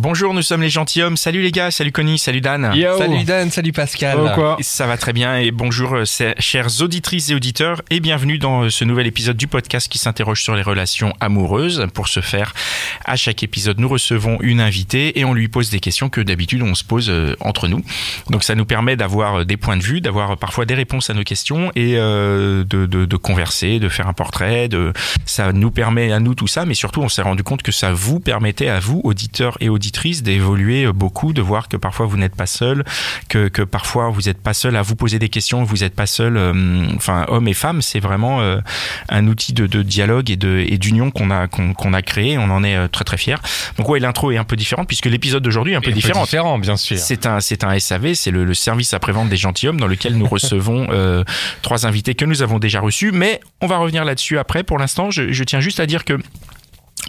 Bonjour, nous sommes les gentilshommes. Salut les gars, salut Connie, salut Dan. Yo. Salut Dan, salut Pascal. Oh, quoi Ça va très bien et bonjour euh, chères auditrices et auditeurs et bienvenue dans euh, ce nouvel épisode du podcast qui s'interroge sur les relations amoureuses. Pour ce faire, à chaque épisode, nous recevons une invitée et on lui pose des questions que d'habitude on se pose euh, entre nous. Donc ça nous permet d'avoir des points de vue, d'avoir parfois des réponses à nos questions et de, de, de converser, de faire un portrait. De... Ça nous permet à nous tout ça, mais surtout on s'est rendu compte que ça vous permettait à vous, auditeurs et d'évoluer beaucoup, de voir que parfois vous n'êtes pas seul, que, que parfois vous n'êtes pas seul à vous poser des questions, vous n'êtes pas seul, euh, enfin hommes et femmes, c'est vraiment euh, un outil de, de dialogue et de et d'union qu'on a qu'on qu'on a créé, on en est euh, très très fiers. Donc ouais, l'intro est un peu différente puisque l'épisode d'aujourd'hui est un peu Un peu différent. différent, bien sûr. C'est un, c'est un SAV, c'est le, le service après-vente des gentilshommes dans lequel nous recevons euh, trois invités que nous avons déjà reçus. Mais on va revenir là-dessus après. Pour l'instant, je, je tiens juste à dire que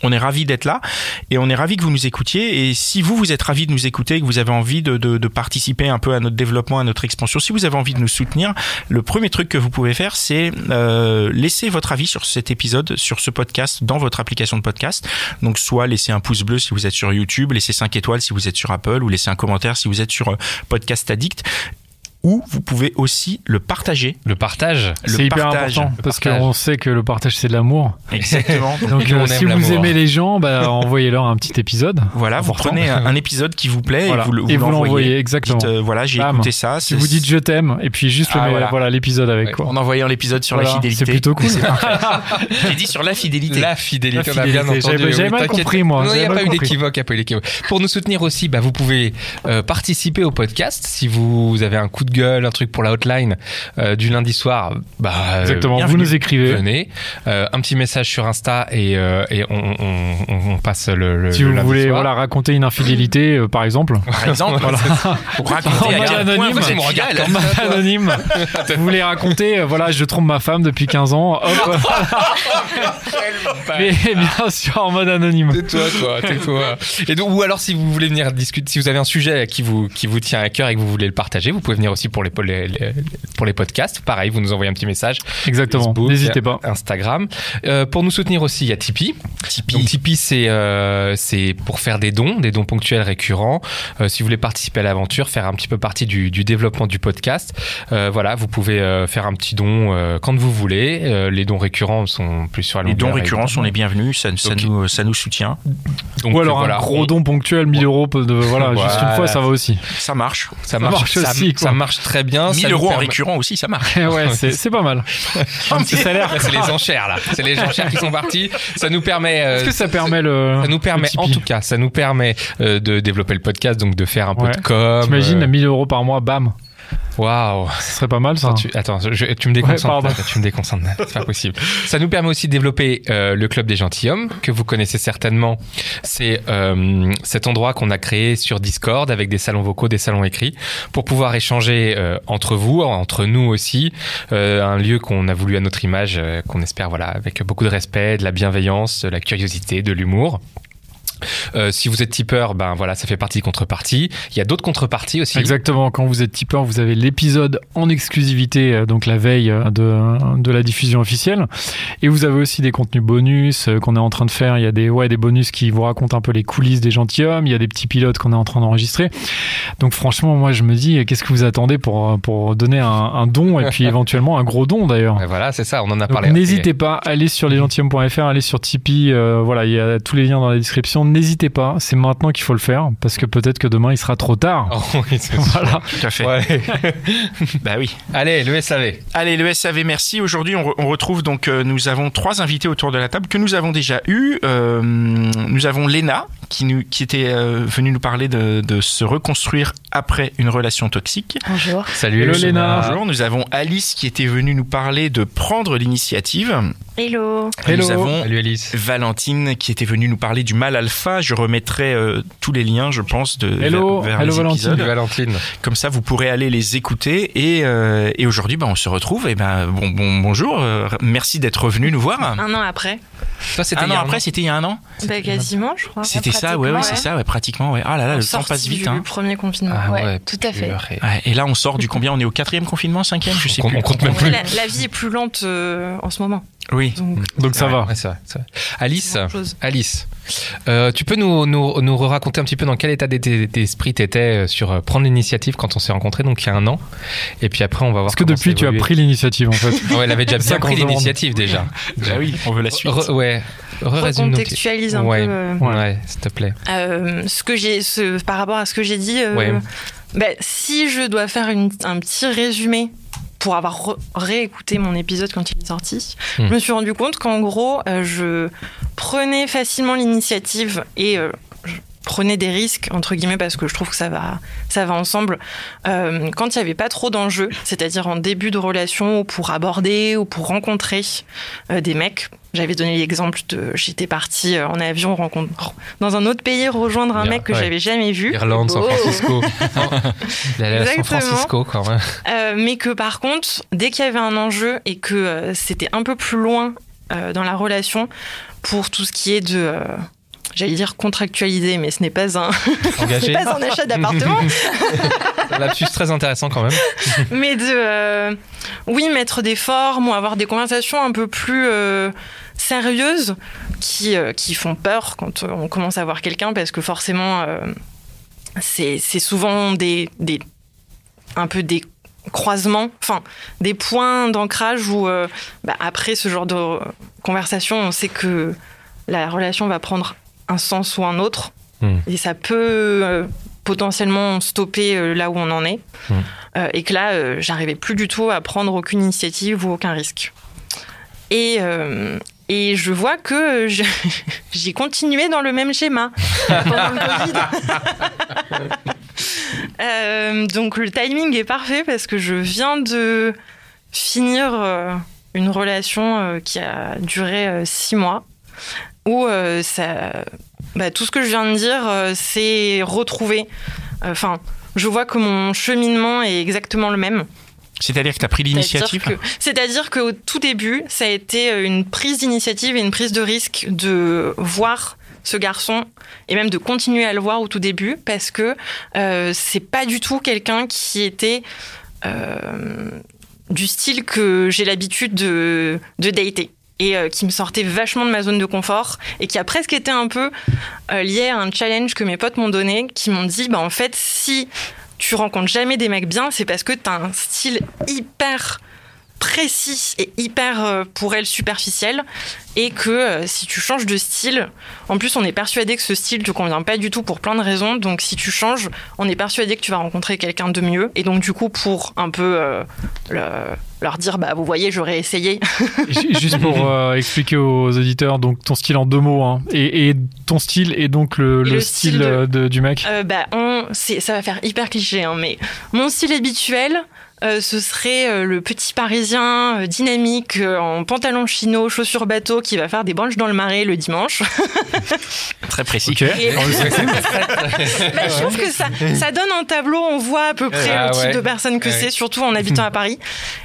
on est ravi d'être là et on est ravi que vous nous écoutiez. Et si vous, vous êtes ravi de nous écouter, que vous avez envie de, participer un peu à notre développement, à notre expansion, si vous avez envie de nous soutenir, le premier truc que vous pouvez faire, c'est euh, laisser votre avis sur cet épisode, sur ce podcast, dans votre application de podcast. Donc, soit laisser un pouce bleu si vous êtes sur YouTube, laisser 5 étoiles si vous êtes sur Apple, ou laisser un commentaire si vous êtes sur euh, Podcast Addict. Ou vous pouvez aussi le partager. Le partage. Le C'est hyper partage. important parce qu'on sait que le partage c'est de l'amour. Exactement. Donc euh, si aime vous aimez les gens, bah, envoyez-leur un petit épisode. Voilà, vous Important. prenez un, un épisode qui vous plaît Voilà. et vous, l'envoyez. exactement. Dites, euh, voilà, j'ai écouté ça. Si vous dites je t'aime et puis juste Ah, le- voilà. voilà l'épisode avec Ouais, quoi. en envoyant l'épisode sur la fidélité. c'est plutôt cool. J'ai dit sur la fidélité. La fidélité, La fidélité. J'avais- mal compris, moi. Non, il n'y J'avais a mal pas eu compris. d'équivoque, il n'y a pas eu d'équivoque. Pour nous soutenir aussi, bah, vous pouvez euh, participer au podcast. Si vous avez un coup de gueule, un truc pour la hotline euh, du lundi soir, bah, euh, Exactement. Vous bienvenue. nous écrivez. venez. Euh, un petit message sur Insta et, euh, et on, on, on- on passe le, le Si le vous lundi voulez soir. voilà raconter une infidélité euh, par exemple. Par exemple, Voilà. pour raconter à anonyme, vous anonyme. vous voulez raconter euh, voilà je trompe ma femme depuis 15 ans. Hop. Mais bien sûr en mode anonyme. Tais-toi, toi, tais-toi. Et donc, ou alors, si vous voulez venir discuter, si vous avez un sujet qui vous, qui vous tient à cœur et que vous voulez le partager, vous pouvez venir aussi pour les, pour les, les- pour les podcasts. Pareil, vous nous envoyez un petit message. Exactement. N'hésitez pas. Instagram. Euh, pour nous soutenir aussi, il y a Tipeee. Donc Tipeee, c'est euh, c'est pour faire des dons, des dons ponctuels récurrents. Euh, si vous voulez participer à l'aventure, faire un petit peu partie du, du développement du podcast, euh, voilà, vous pouvez euh, faire un petit don euh, quand vous voulez. Euh, les dons récurrents sont plus sur la Les dons récurrents sont les bienvenus, ça, nous, ça nous soutient. Donc, Ou alors voilà, un gros on- don ponctuel 1000 euros de voilà juste une fois ça va aussi. Ça marche. Ça marche, marche ça, aussi, quoi. ça marche très bien. 1000 ça nous euros en récurrent aussi, ça marche. ouais c'est c'est pas mal. Un petit salaire. Là, c'est les enchères là. C'est les enchères qui sont parties. Ça nous permet. euh, Est-ce que ça permet le ça nous permet, en tout cas, ça nous permet euh, de développer le podcast, donc de faire un peu de com. T'imagines euh, 1000 euros par mois bam. Waouh. Ce serait pas mal ça. Attends, tu, attends, je- tu me déconcentres. tu me déconcentres. C'est pas possible. Ça nous permet aussi de développer euh, le club des gentilshommes que vous connaissez certainement. C'est euh, cet endroit qu'on a créé sur Discord avec des salons vocaux, des salons écrits pour pouvoir échanger euh, entre vous, entre nous aussi. Un lieu qu'on a voulu à notre image, qu'on espère voilà avec beaucoup de respect, de la bienveillance, de la curiosité, de l'humour. Euh, si vous êtes tipeur, ben voilà, ça fait partie de contrepartie. Il y a d'autres contreparties aussi. Exactement, quand vous êtes tipeur, vous avez l'épisode en exclusivité, euh, donc la veille euh, de, de la diffusion officielle. Et vous avez aussi des contenus bonus qu'on est en train de faire. Il y a des, ouais, des bonus qui vous racontent un peu les coulisses des gentilshommes. Il y a des petits pilotes qu'on est en train d'enregistrer. Donc franchement, moi je me dis, qu'est-ce que vous attendez pour, pour donner un, un don et puis éventuellement un gros don d'ailleurs Ouais, voilà, c'est ça, on en a Donc, parlé. N'hésitez pas, allez sur lesgentilhommes.fr, allez sur Tipeee, euh, voilà, il y a tous les liens dans la description. N'hésitez pas, c'est maintenant qu'il faut le faire, parce que peut-être que demain il sera trop tard. Oh, oui. Voilà. Tout à fait. Ouais. Bah oui. Allez, le SAV. Allez, le SAV, merci. Aujourd'hui, on, re- on retrouve donc, euh, nous avons trois invités autour de la table que nous avons déjà eus. Euh, nous avons Léna qui, nous, qui était euh, venue nous parler de, de se reconstruire après une relation toxique. Bonjour. Salut Hello, Léna. Bonjour. Nous avons Alice qui était venue nous parler de prendre l'initiative. Hello. Nous avons Salut Alice. Valentine qui était venue nous parler du mal alpha. Je remettrai euh, tous les liens, je pense, de, Hello. vers, vers Hello, les Valentine. épisodes. Salut Valentine. Comme ça, vous pourrez aller les écouter. Et, euh, et aujourd'hui, bah, on se retrouve. Et ben, bon, bon, bonjour. euh, merci d'être venu nous voir. Un an après. Toi, c'était Un il y an a après, c'était il y a un an. Bah, quasiment, je crois. C'était ça, ouais, ouais, c'est ça, ouais, pratiquement. Ouais. Ah là là, le temps passe vite. du Hein. premier confinement. Ah ouais, ouais, tout à fait. Ouais, et là, on sort du combien? On est au quatrième confinement, cinquième? Je sais On- plus. on compte même plus. la, la vie est plus lente euh, en ce moment. Oui. Donc, Donc ça va. ouais, c'est vrai, c'est vrai. Alice. Alice, euh, tu peux nous, nous, nous raconter un petit peu dans quel état d'esprit t'étais euh, sur euh, prendre l'initiative quand on s'est rencontrés, donc il y a un an. Et puis après, on va voir. Parce que depuis, tu as pris l'initiative en fait. Ouais, elle avait déjà bien pris l'initiative déjà. Bah oui, on veut la suite. Re- ouais. Recontextualise un ouais. peu. euh, Ouais, s'il te plaît. euh, ce que j'ai, ce, par rapport à ce que j'ai dit, euh, Ouais. bah, si je dois faire une- un petit résumé pour avoir réécouté mon épisode quand il est sorti, Hmm. je me suis rendu compte qu'en gros, euh, je prenais facilement l'initiative et euh, je prenais des risques entre guillemets parce que je trouve que ça va, ça va ensemble. euh, quand il n'y avait pas trop d'enjeux, c'est-à-dire en début de relation ou pour aborder ou pour rencontrer des mecs. J'avais donné l'exemple de j'étais partie euh, en avion rencontre, dans un autre pays rejoindre un mec que ouais. j'avais jamais vu. Irlande, San Oh. Francisco. Non, il allait à San. Francisco quand même. Euh, mais que par contre, dès qu'il y avait un enjeu et que euh, c'était un peu plus loin euh, dans la relation, pour tout ce qui est de, j'allais dire contractualiser, mais ce n'est pas un, ce Engagé. n'est pas un achat d'appartement, lapsus très intéressant quand même. mais de, euh, oui, mettre des formes ou avoir des conversations un peu plus euh, sérieuses qui, euh, qui font peur quand euh, on commence à voir quelqu'un parce que forcément, euh, c'est souvent des, des, un peu des croisements, enfin des points d'ancrage où euh, bah, après ce genre de conversation, on sait que la relation va prendre un sens ou un autre Hmm. et ça peut potentiellement stopper là où on en est. Hmm. Euh, et que là, euh, j'arrivais plus du tout à prendre aucune initiative ou aucun risque. Et, euh, et je vois que j'ai continué dans le même schéma pendant le Covid. Euh, donc le timing est parfait parce que je viens de finir euh, une relation euh, qui a duré six mois où ça, bah, tout ce que je viens de dire, c'est retrouvé. Enfin, je vois que mon cheminement est exactement le même. C'est-à-dire que tu as pris l'initiative C'est-à-dire qu'au tout début, ça a été euh, une prise d'initiative et une prise de risque de voir ce garçon et même de continuer à le voir au tout début parce que euh, c'est pas du tout quelqu'un qui était euh, du style que j'ai l'habitude de, de dater et euh, qui me sortait vachement de ma zone de confort et qui a presque été un peu lié à un challenge que mes potes m'ont donné qui m'ont dit bah en fait si tu rencontres jamais des mecs bien, c'est parce que tu as un style hyper précis et hyper, euh, pour elle, superficiel. Et que euh, si tu changes de style, en plus, on est persuadé que ce style te convient pas du tout pour plein de raisons. Donc, si tu changes, on est persuadé que tu vas rencontrer quelqu'un de mieux. Et donc, du coup, pour un peu euh, le- leur dire, bah, vous voyez, j'aurais essayé. Ju- Juste pour euh, expliquer aux auditeurs, donc ton style en deux mots, hein, et, et ton style et donc le, Et le le style, de- de- du mec. Euh, bah, on, ça va faire hyper cliché, hein, mais mon style habituel, euh, ce serait euh, le petit parisien euh, dynamique en pantalon chino, chaussures bateau qui va faire des branches dans le marais le dimanche. Très précis. Ok. Et- On le sait. Bah, je trouve que ça, ça donne un tableau, on voit à peu près Ah le type ouais. de personne que Ouais. c'est, surtout en habitant à Paris.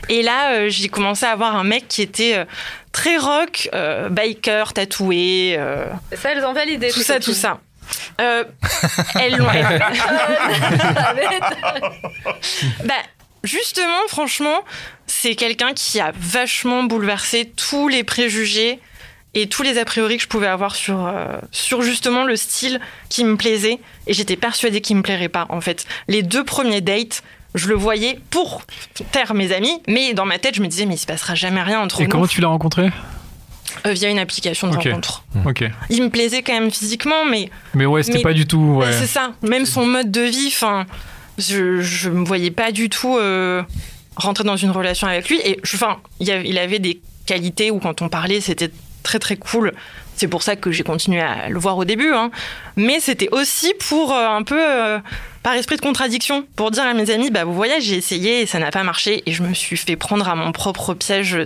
Et là, euh, j'ai commencé à avoir un mec qui était euh, très rock, euh, biker, tatoué, euh, Ça, elles ont validé. tout ça, tout ça. Euh, elles l'ont. elles- Bah, justement, franchement, c'est quelqu'un qui a vachement bouleversé tous les préjugés et tous les a priori que je pouvais avoir sur, euh, sur justement le style qui me plaisait. Et j'étais persuadée qu'il me plairait pas, en fait. Les deux premiers dates, je le voyais pour taire mes amis, mais dans ma tête, je me disais, mais il se passera jamais rien entre Et nous comment tu l'as rencontré Euh, via une application de rencontre. Ok. Il me plaisait quand même physiquement, mais Mais ouais, c'était pas du tout. Ouais. c'est ça. Même son mode de vie, enfin, je, je me voyais pas du tout euh, rentrer dans une relation avec lui. Et je- enfin, il avait- il avait des qualités où quand on parlait, c'était très très cool. c'est pour ça que j'ai continué à le voir au début. hein. Mais c'était aussi pour euh, un peu euh, par esprit de contradiction, pour dire à mes amis, bah vous voyez, j'ai essayé et ça n'a pas marché et je me suis fait prendre à mon propre piège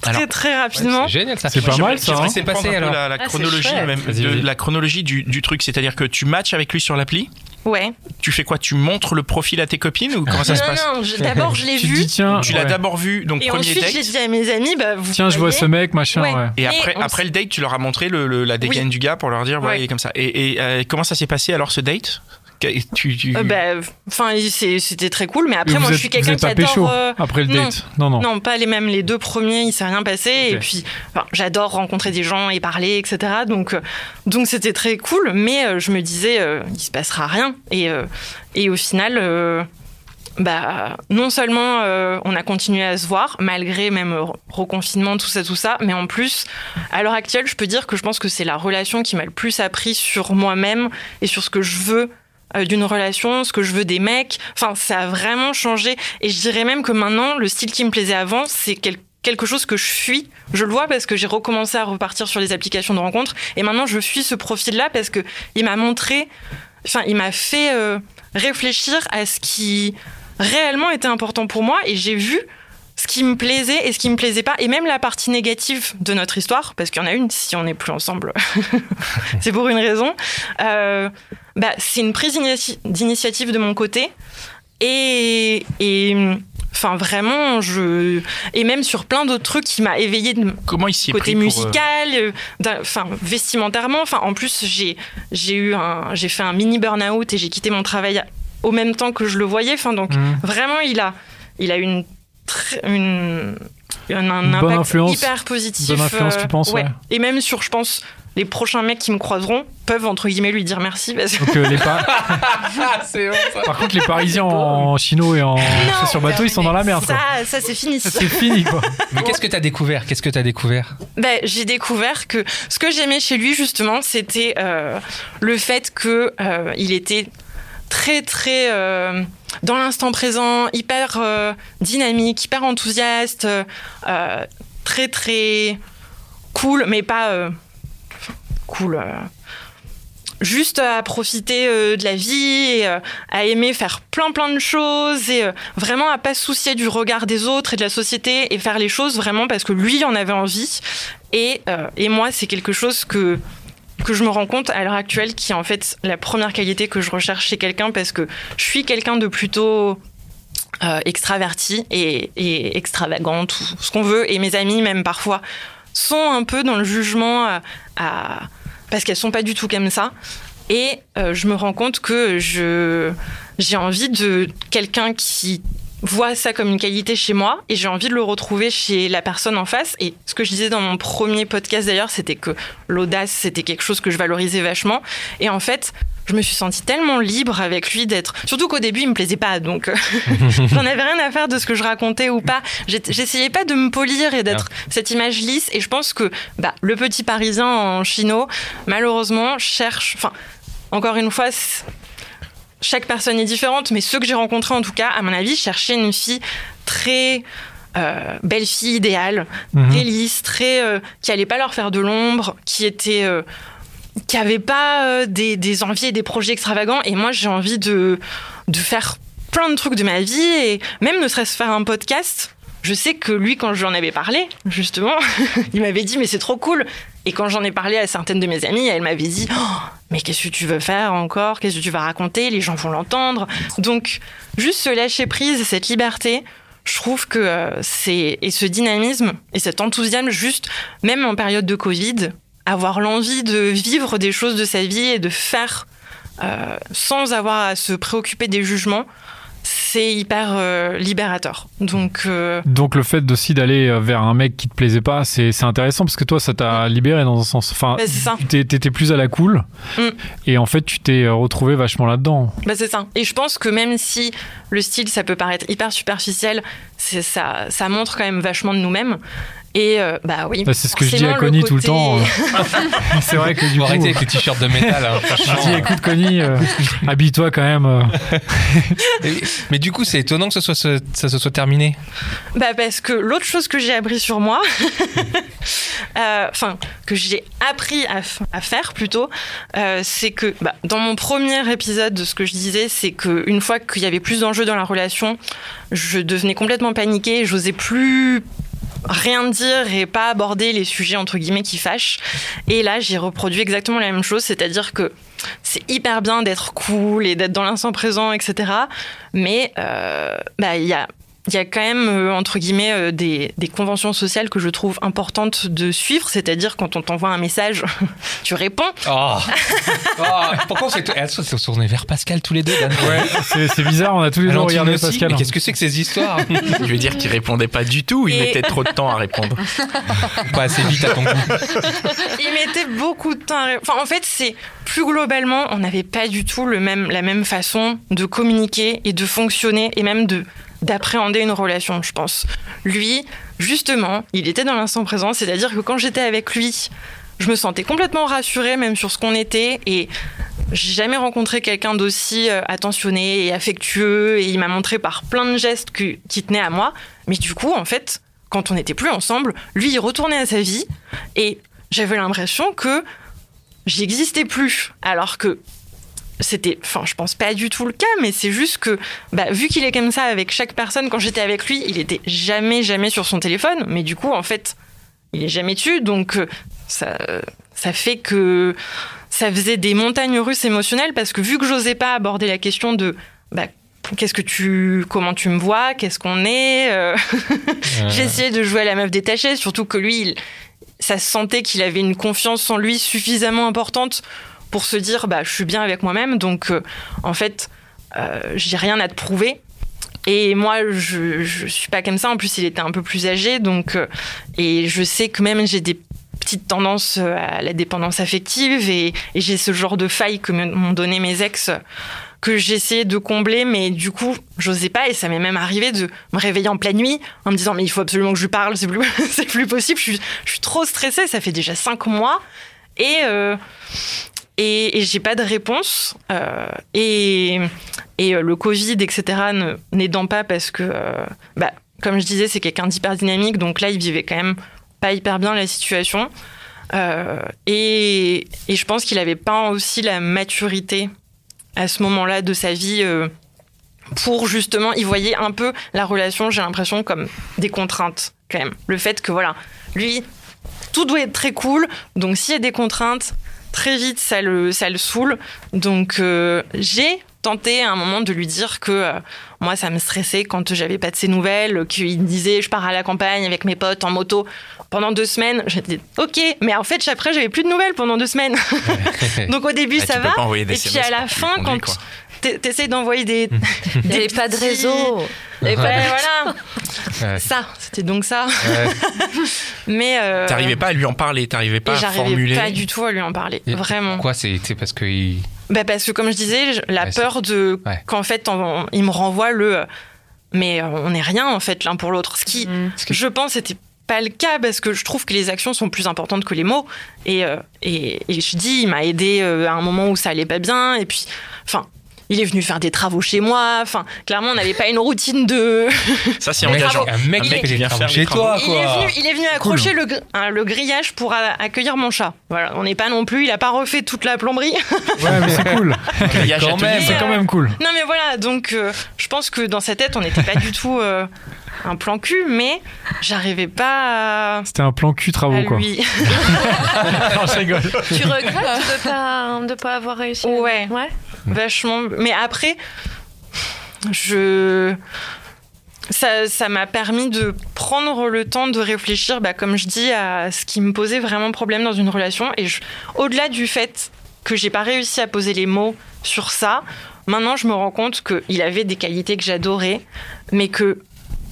très Alors, très rapidement. C'est génial ça. C'est pas mal, ça, hein. C'est passé, alors la, Ah, chronologie même Vas-y, de- la chronologie du, du truc, c'est-à-dire que tu matches avec lui sur l'appli. Ouais. Tu fais quoi? Tu montres le profil à tes copines ou comment ça se passe? non, d'abord je l'ai vu dis, tiens, Tu l'as ouais. d'abord vu, donc et premier ensuite date. j'ai dit à mes amis, bah vous tiens, je vois ce mec, machin, Ouais. ouais. Et après, après le date, tu leur as montré le, le- la dégaine Oui. du gars pour leur dire, voilà, Ouais. il est comme ça. Et, et, euh, comment ça s'est passé alors ce date? Tu, tu- Euh, bah, enfin, c'était très cool, mais après, Mais moi, je suis quelqu'un qui pas adore. pécho euh, après le non. date. Non, non. Non, pas les mêmes. Les deux premiers, il s'est rien passé. Et puis, enfin, j'adore rencontrer des gens et parler, etc. Donc, euh, donc c'était très cool. Mais euh, je me disais, euh, il se passera rien. Et, euh, et au final, euh, bah, non seulement euh, on a continué à se voir, malgré même reconfinement, tout ça, tout ça, mais en plus, à l'heure actuelle, je peux dire que je pense que c'est la relation qui m'a le plus appris sur moi-même et sur ce que je veux d'une relation, ce que je veux des mecs. Enfin, ça a vraiment changé. Et je dirais même que maintenant, le style qui me plaisait avant, c'est quel- quelque chose que je fuis. Je le vois parce que j'ai recommencé à repartir sur les applications de rencontres. Et maintenant, je fuis ce profil-là parce que il m'a montré, enfin, il m'a fait euh, réfléchir à ce qui réellement était important pour moi. Et j'ai vu ce qui me plaisait et ce qui me plaisait pas, et même la partie négative de notre histoire, parce qu'il y en a une, si on n'est plus ensemble, c'est pour une raison. Euh, bah, c'est une prise d'initia- d'initiative de mon côté, et, et enfin vraiment, je et même sur plein d'autres trucs qui m'a éveillé de comment il côté euh, musical, euh, enfin vestimentairement. Enfin, en plus, j'ai j'ai eu un, j'ai fait un mini burn-out et j'ai quitté mon travail au même temps que je le voyais. Enfin, donc Mhm. vraiment, il a, il a une, un, un impact influence. hyper positif. Bonne influence, euh, tu penses, ouais. Et même sur, je pense, les prochains mecs qui me croiseront peuvent entre guillemets lui dire merci parce que les pa- c'est bon ça. Par contre, les Parisiens en chino et en Non, sur bateau, ils sont dans la merde. quoi. Ça, ça c'est fini. Ça, C'est fini, quoi. Mais qu'est-ce que t'as découvert? Qu'est-ce que t'as découvert? Ben, j'ai découvert que ce que j'aimais chez lui justement, c'était euh, le fait que euh, il était très très euh, dans l'instant présent, hyper euh, dynamique, hyper enthousiaste, euh, très très cool, mais pas euh, cool. euh, Juste à profiter euh, de la vie, et, euh, à aimer faire plein plein de choses et vraiment à pas se soucier du regard des autres et de la société et faire les choses vraiment parce que lui en avait envie. Et, et moi, c'est quelque chose que, que je me rends compte à l'heure actuelle qui est en fait la première qualité que je recherche chez quelqu'un parce que je suis quelqu'un de plutôt extraverti et, et extravagant, tout ce qu'on veut. Et mes amis, même parfois, sont un peu dans le jugement à- parce qu'elles sont pas du tout comme ça. Et euh, je me rends compte que j'ai envie de quelqu'un qui voit ça comme une qualité chez moi et j'ai envie de le retrouver chez la personne en face. Et ce que je disais dans mon premier podcast d'ailleurs, c'était que l'audace, c'était quelque chose que je valorisais vachement. Et en fait, je me suis sentie tellement libre avec lui d'être. Surtout qu'au début, il me plaisait pas, donc euh, j'en avais rien à faire de ce que je racontais ou pas. J'essayais pas de me polir et d'être cette image lisse. Et je pense que bah, le petit Parisien en chino, malheureusement, cherche. Enfin, encore une fois, chaque personne est différente, mais ceux que j'ai rencontrés, en tout cas, à mon avis, cherchaient une fille très euh, belle fille idéale, Mhm. très lisse, très euh, qui allait pas leur faire de l'ombre, qui était euh, qui avait pas euh, des, envies et des projets extravagants. Et moi, j'ai envie de faire plein de trucs de ma vie et même ne serait-ce faire un podcast. Je sais que lui, quand je lui en avais parlé, justement, il m'avait dit mais c'est trop cool. Et quand j'en ai parlé à certaines de mes amies, elle m'avait dit Oh, mais qu'est-ce que tu veux faire encore? Qu'est-ce que tu vas raconter? Les gens vont l'entendre. Donc juste se lâcher prise, et cette liberté, je trouve que euh, c'est et ce dynamisme et cet enthousiasme, juste même en période de Covid, avoir l'envie de vivre des choses de sa vie et de faire euh, sans avoir à se préoccuper des jugements, c'est hyper euh, libérateur. Donc euh, Donc le fait aussi d'aller vers un mec qui te plaisait pas, c'est c'est intéressant parce que toi, ça t'a libéré dans un sens. Enfin, Bah, tu t'étais plus à la cool Mm. et en fait, tu t'es retrouvé vachement là-dedans. Bah c'est ça. Et je pense que même si le style, ça peut paraître hyper superficiel, ça, ça montre quand même vachement de nous-mêmes. Et euh, bah oui. Bah, c'est ce que je dis à Connie tout le temps. euh. c'est vrai que du Faut coup, arrêter avec les t-shirts de métal. hein, je dis écoute Connie, euh, habille-toi quand même. euh. Mais du coup, c'est étonnant que ce soit, ce- ça se soit terminé. Bah parce que l'autre chose que j'ai appris sur moi, euh, enfin que j'ai appris à, f- à faire plutôt, euh, c'est que bah, dans mon premier épisode de ce que je disais, c'est que une fois qu'il y avait plus d'enjeux dans la relation, je devenais complètement paniquée, j'osais plus rien dire et pas aborder les sujets entre guillemets qui fâchent. Et là, j'ai reproduit exactement la même chose, c'est-à-dire que c'est hyper bien d'être cool et d'être dans l'instant présent, etc. Mais euh, bah, il y a il y a quand même, euh, entre guillemets, euh, des, des conventions sociales que je trouve importantes de suivre, c'est-à-dire quand on t'envoie un message, tu réponds. Oh. Oh, Pourquoi on s'est tournées vers Pascal tous les deux Dan C'est bizarre, on a tous les jours Valentine regardé aussi, Pascal. Mais qu'est-ce que c'est que ces histoires? Je veux dire qu'il répondait pas du tout, il Et- mettait trop de temps à répondre. Pas assez vite à ton goût. Il mettait beaucoup de temps. à ré- Enfin, en fait, c'est plus globalement, on n'avait pas du tout le même, la même façon de communiquer et de fonctionner et même de d'appréhender une relation, je pense. Lui, justement, il était dans l'instant présent, c'est-à-dire que quand j'étais avec lui, je me sentais complètement rassurée, même sur ce qu'on était, et j'ai jamais rencontré quelqu'un d'aussi euh, attentionné et affectueux, et il m'a montré par plein de gestes qui tenaient à moi. Mais du coup, en fait, quand on n'était plus ensemble, lui, il retournait à sa vie, et j'avais l'impression que j'existais plus. Alors que c'était, enfin, je pense pas du tout le cas, mais c'est juste que, bah, vu qu'il est comme ça avec chaque personne, quand j'étais avec lui, il était jamais, jamais sur son téléphone. Mais du coup, en fait, il est jamais dessus. Donc, euh, ça, ça fait que ça faisait des montagnes russes émotionnelles parce que vu que j'osais pas aborder la question de, bah, Qu'est-ce que tu, comment tu me vois, qu'est-ce qu'on est. euh, essayé de jouer à la meuf détachée, surtout que lui, il- ça se sentait qu'il avait une confiance en lui suffisamment importante pour se dire bah je suis bien avec moi-même donc euh, en fait euh, j'ai rien à te prouver. Et moi je je suis pas comme ça. En plus il était un peu plus âgé donc euh, et je sais que même j'ai des petites tendances euh, à la dépendance affective et, j'ai ce genre de failles que m'ont donné mes ex que j'essayais de combler, mais du coup, j'osais pas, et ça m'est même arrivé de me réveiller en pleine nuit en me disant, mais il faut absolument que je lui parle, c'est plus, c'est plus possible, je suis, trop stressée, ça fait déjà cinq mois, et, et, j'ai pas de réponse, euh, et, euh, le Covid, etc., n'aidant pas parce que, euh, bah, comme je disais, c'est quelqu'un d'hyper dynamique, donc là, il vivait quand même pas hyper bien la situation. Et, et je pense qu'il avait pas aussi la maturité à ce moment-là de sa vie pour justement y voyait un peu la relation, j'ai l'impression, comme des contraintes quand même. Le fait que voilà, lui, tout doit être très cool, donc s'il y a des contraintes, très vite ça le, ça le saoule. Donc euh, j'ai tenté à un moment de lui dire que euh, moi ça me stressait quand j'avais pas de ses nouvelles, qu'il me disait je pars à la campagne avec mes potes en moto pendant deux semaines. J'étais ok, mais en fait après j'avais plus de nouvelles pendant deux semaines. donc au début Ah, ça va. des Et puis à la fin, quand t'essayes d'envoyer des, n'y avait pas de réseau. Et ben, voilà, Ouais. ça, c'était donc ça. Ouais. Mais euh, T'arrivais pas à lui en parler, t'arrivais pas à j'arrivais formuler. pas du tout à lui en parler, Et vraiment. Pourquoi c'est c'est parce que il- Bah parce que comme je disais, la Ouais, peur de Ouais. qu'en fait on- il me renvoie le mais on n'est rien en fait l'un pour l'autre. Ce qui, Mm. je pense, n'était pas le cas parce que je trouve que les actions sont plus importantes que les mots. Et, euh, et, et je dis, il m'a aidé euh, à un moment où ça allait pas bien. Et puis, enfin. Il est venu faire des travaux chez moi. Enfin, clairement, on n'avait pas une routine de. Ça, c'est un mec, engageant. un mec qui des vient travaux faire chez toi, Il est venu, il est venu accrocher le, gr- hein, le grillage pour accueillir mon chat. Voilà, on n'est pas non plus. Il a pas refait toute la plomberie. Ouais, mais c'est cool. Grillage Quand même. C'est quand même cool. Non mais voilà, donc euh, je pense que dans sa tête, on n'était pas du tout euh, un plan cul, mais j'arrivais pas à, C'était un plan cul à travaux, quoi. lui. Non, je rigole. Tu regrettes de pas de pas avoir réussi Ouais. Ouais. Vachement. Mais après, je. Ça ça m'a permis de prendre le temps de réfléchir, bah, comme je dis, à ce qui me posait vraiment problème dans une relation. Et je- au-delà du fait que j'ai pas réussi à poser les mots sur ça, maintenant je me rends compte qu'il avait des qualités que j'adorais, mais que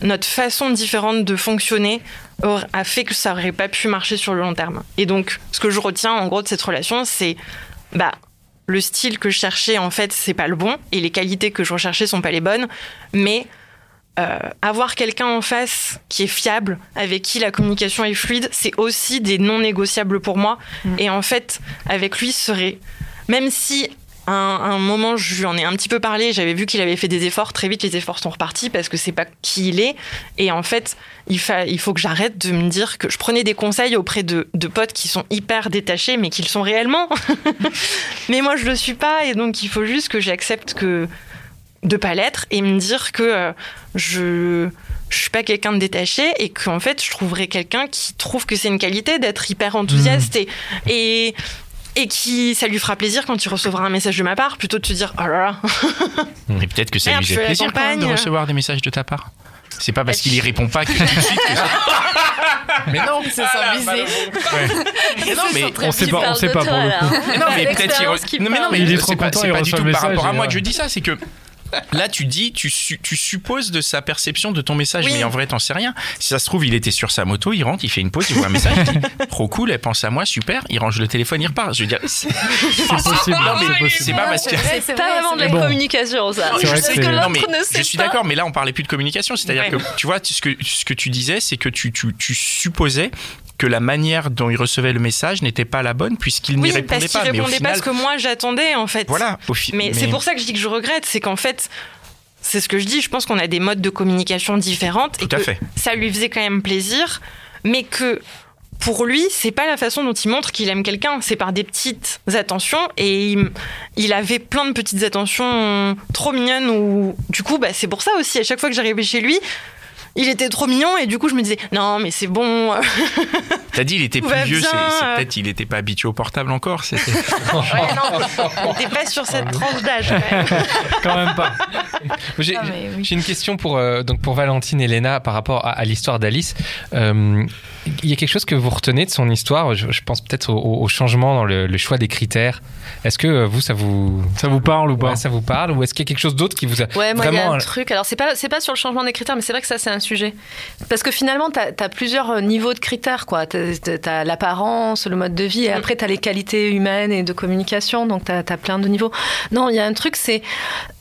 notre façon différente de fonctionner a fait que ça aurait pas pu marcher sur le long terme. Et donc, ce que je retiens en gros de cette relation, c'est bah le style que je cherchais en fait c'est pas le bon et les qualités que je recherchais sont pas les bonnes, mais euh, avoir quelqu'un en face qui est fiable, avec qui la communication est fluide, c'est aussi des non négociables pour moi. Mm. Et en fait, avec lui, serait même si un, à un moment, je lui en ai un petit peu parlé, j'avais vu qu'il avait fait des efforts, très vite les efforts sont repartis parce que c'est pas qui il est. Et en fait, il, fa- il faut que j'arrête de me dire que je prenais des conseils auprès de, de potes qui sont hyper détachés, mais qui le sont réellement. mais moi, je le suis pas, et donc il faut juste que j'accepte que de pas l'être et me dire que euh, je je suis pas quelqu'un de détaché et qu'en fait je trouverais quelqu'un qui trouve que c'est une qualité d'être hyper enthousiaste et, et et qui ça lui fera plaisir quand il recevra un message de ma part plutôt de se dire oh là là Et peut-être que ça Merde, lui fait plaisir quand même de recevoir des messages de ta part. C'est pas parce qu'il y répond pas que tout de suite. que ça- mais non, Ils se visés. mais non, mais On sait pas, on sait pas pour le coup. Mais non, mais peut-être qu'il re- non, mais non, mais Il est c'est trop pas, content, c'est pas du tout par rapport à moi que je dis ça, c'est que là tu dis, tu, su- tu supposes de sa perception de ton message, Oui. mais en vrai t'en sais rien. Si ça se trouve, il était sur sa moto, il rentre, il fait une pause, il voit un message, il dit trop cool, elle pense à moi, super, il range le téléphone, il repart. Je veux dire, c'est possible. non, mais c'est pas parce que. C'est pas vraiment de la Bon. communication, ça. Je que sais c'est- que- l'autre non, mais ne je sait suis d'accord, mais là on parlait plus de communication, c'est-à-dire Ouais. que tu vois, ce que, ce que tu disais, c'est que tu, tu, tu supposais que la manière dont il recevait le message n'était pas la bonne puisqu'il n'y oui répondait parce qu'il pas. mais au répondait final, pas ce que moi j'attendais en fait voilà, au fi- mais, c'est pour ça que je dis que je regrette c'est qu'en fait c'est ce que je dis je pense qu'on a des modes de communication différentes et Tout à que fait. ça lui faisait quand même plaisir mais que pour lui, c'est pas la façon dont il montre qu'il aime quelqu'un, c'est par des petites attentions et il, il avait plein de petites attentions trop mignonnes où du coup bah, c'est pour ça aussi à chaque fois que j'arrivais chez lui, il était trop mignon et du coup je me disais non mais c'est bon T'as dit il était plus vieux, c'est peut-être il n'était pas habitué au portable encore. c'était- Ouais, non, on n'était pas sur cette tranche d'âge quand même. Quand même pas. J'ai Ah, oui. une question pour, euh, donc pour Valentine et Léna par rapport à, à l'histoire d'Alice. Euh, il y a quelque chose que vous retenez de son histoire je, je pense peut-être au, changement dans le, le choix des critères. Est-ce que euh, vous, ça vous, Ça vous parle ou pas ouais, ça vous parle Ou est-ce qu'il y a quelque chose d'autre qui vous a Ouais, moi, il y a vraiment... un truc. Alors, c'est pas, c'est pas sur le changement des critères, mais c'est vrai que ça, c'est un sujet. Parce que finalement, tu as, plusieurs euh, niveaux de critères, quoi. Tu as, l'apparence, le mode de vie, et après, tu as les qualités humaines et de communication. Donc, tu as, plein de niveaux. Non, il y a un truc, c'est.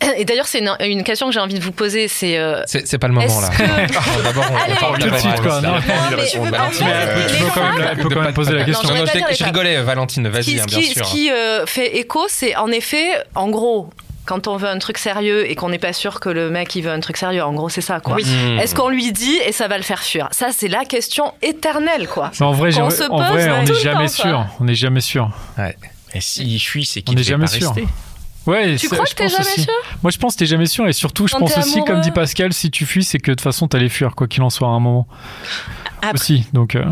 Et d'ailleurs, c'est une, une question que j'ai envie de vous poser. C'est. euh, C'est pas le moment là. que- D'abord, on, Allez, on parle tout de suite, quoi, non. Non, mais veux pas Peut- Les tu peux quand même, femmes- elle peut quand même poser la question. je Non, rigolais, Valentine, vas-y, hein, ce bien qui- sûr. ce qui, euh, fait écho, c'est en effet, en gros, quand on veut un truc sérieux et qu'on n'est pas sûr que le mec il veut un truc sérieux, en gros, c'est ça, quoi. Oui. Hmm. Est-ce qu'on lui dit et ça va le faire fuir? Ça, c'est la question éternelle, quoi. Mais en vrai, j'ai- se en pose, vrai, ouais, on n'est jamais temps, sûr. On n'est jamais sûr. Et s'il fuit, c'est On qu'il n'est ne jamais pas sûr. rester. Ouais, Tu crois je que t'es jamais aussi. sûr? Moi, je pense que t'es jamais sûr. Et surtout, je Quand pense aussi, comme dit Pascal, si tu fuis, c'est que de toute façon, t'allais fuir, quoi qu'il en soit, à un moment. Après- Aussi. Donc, euh,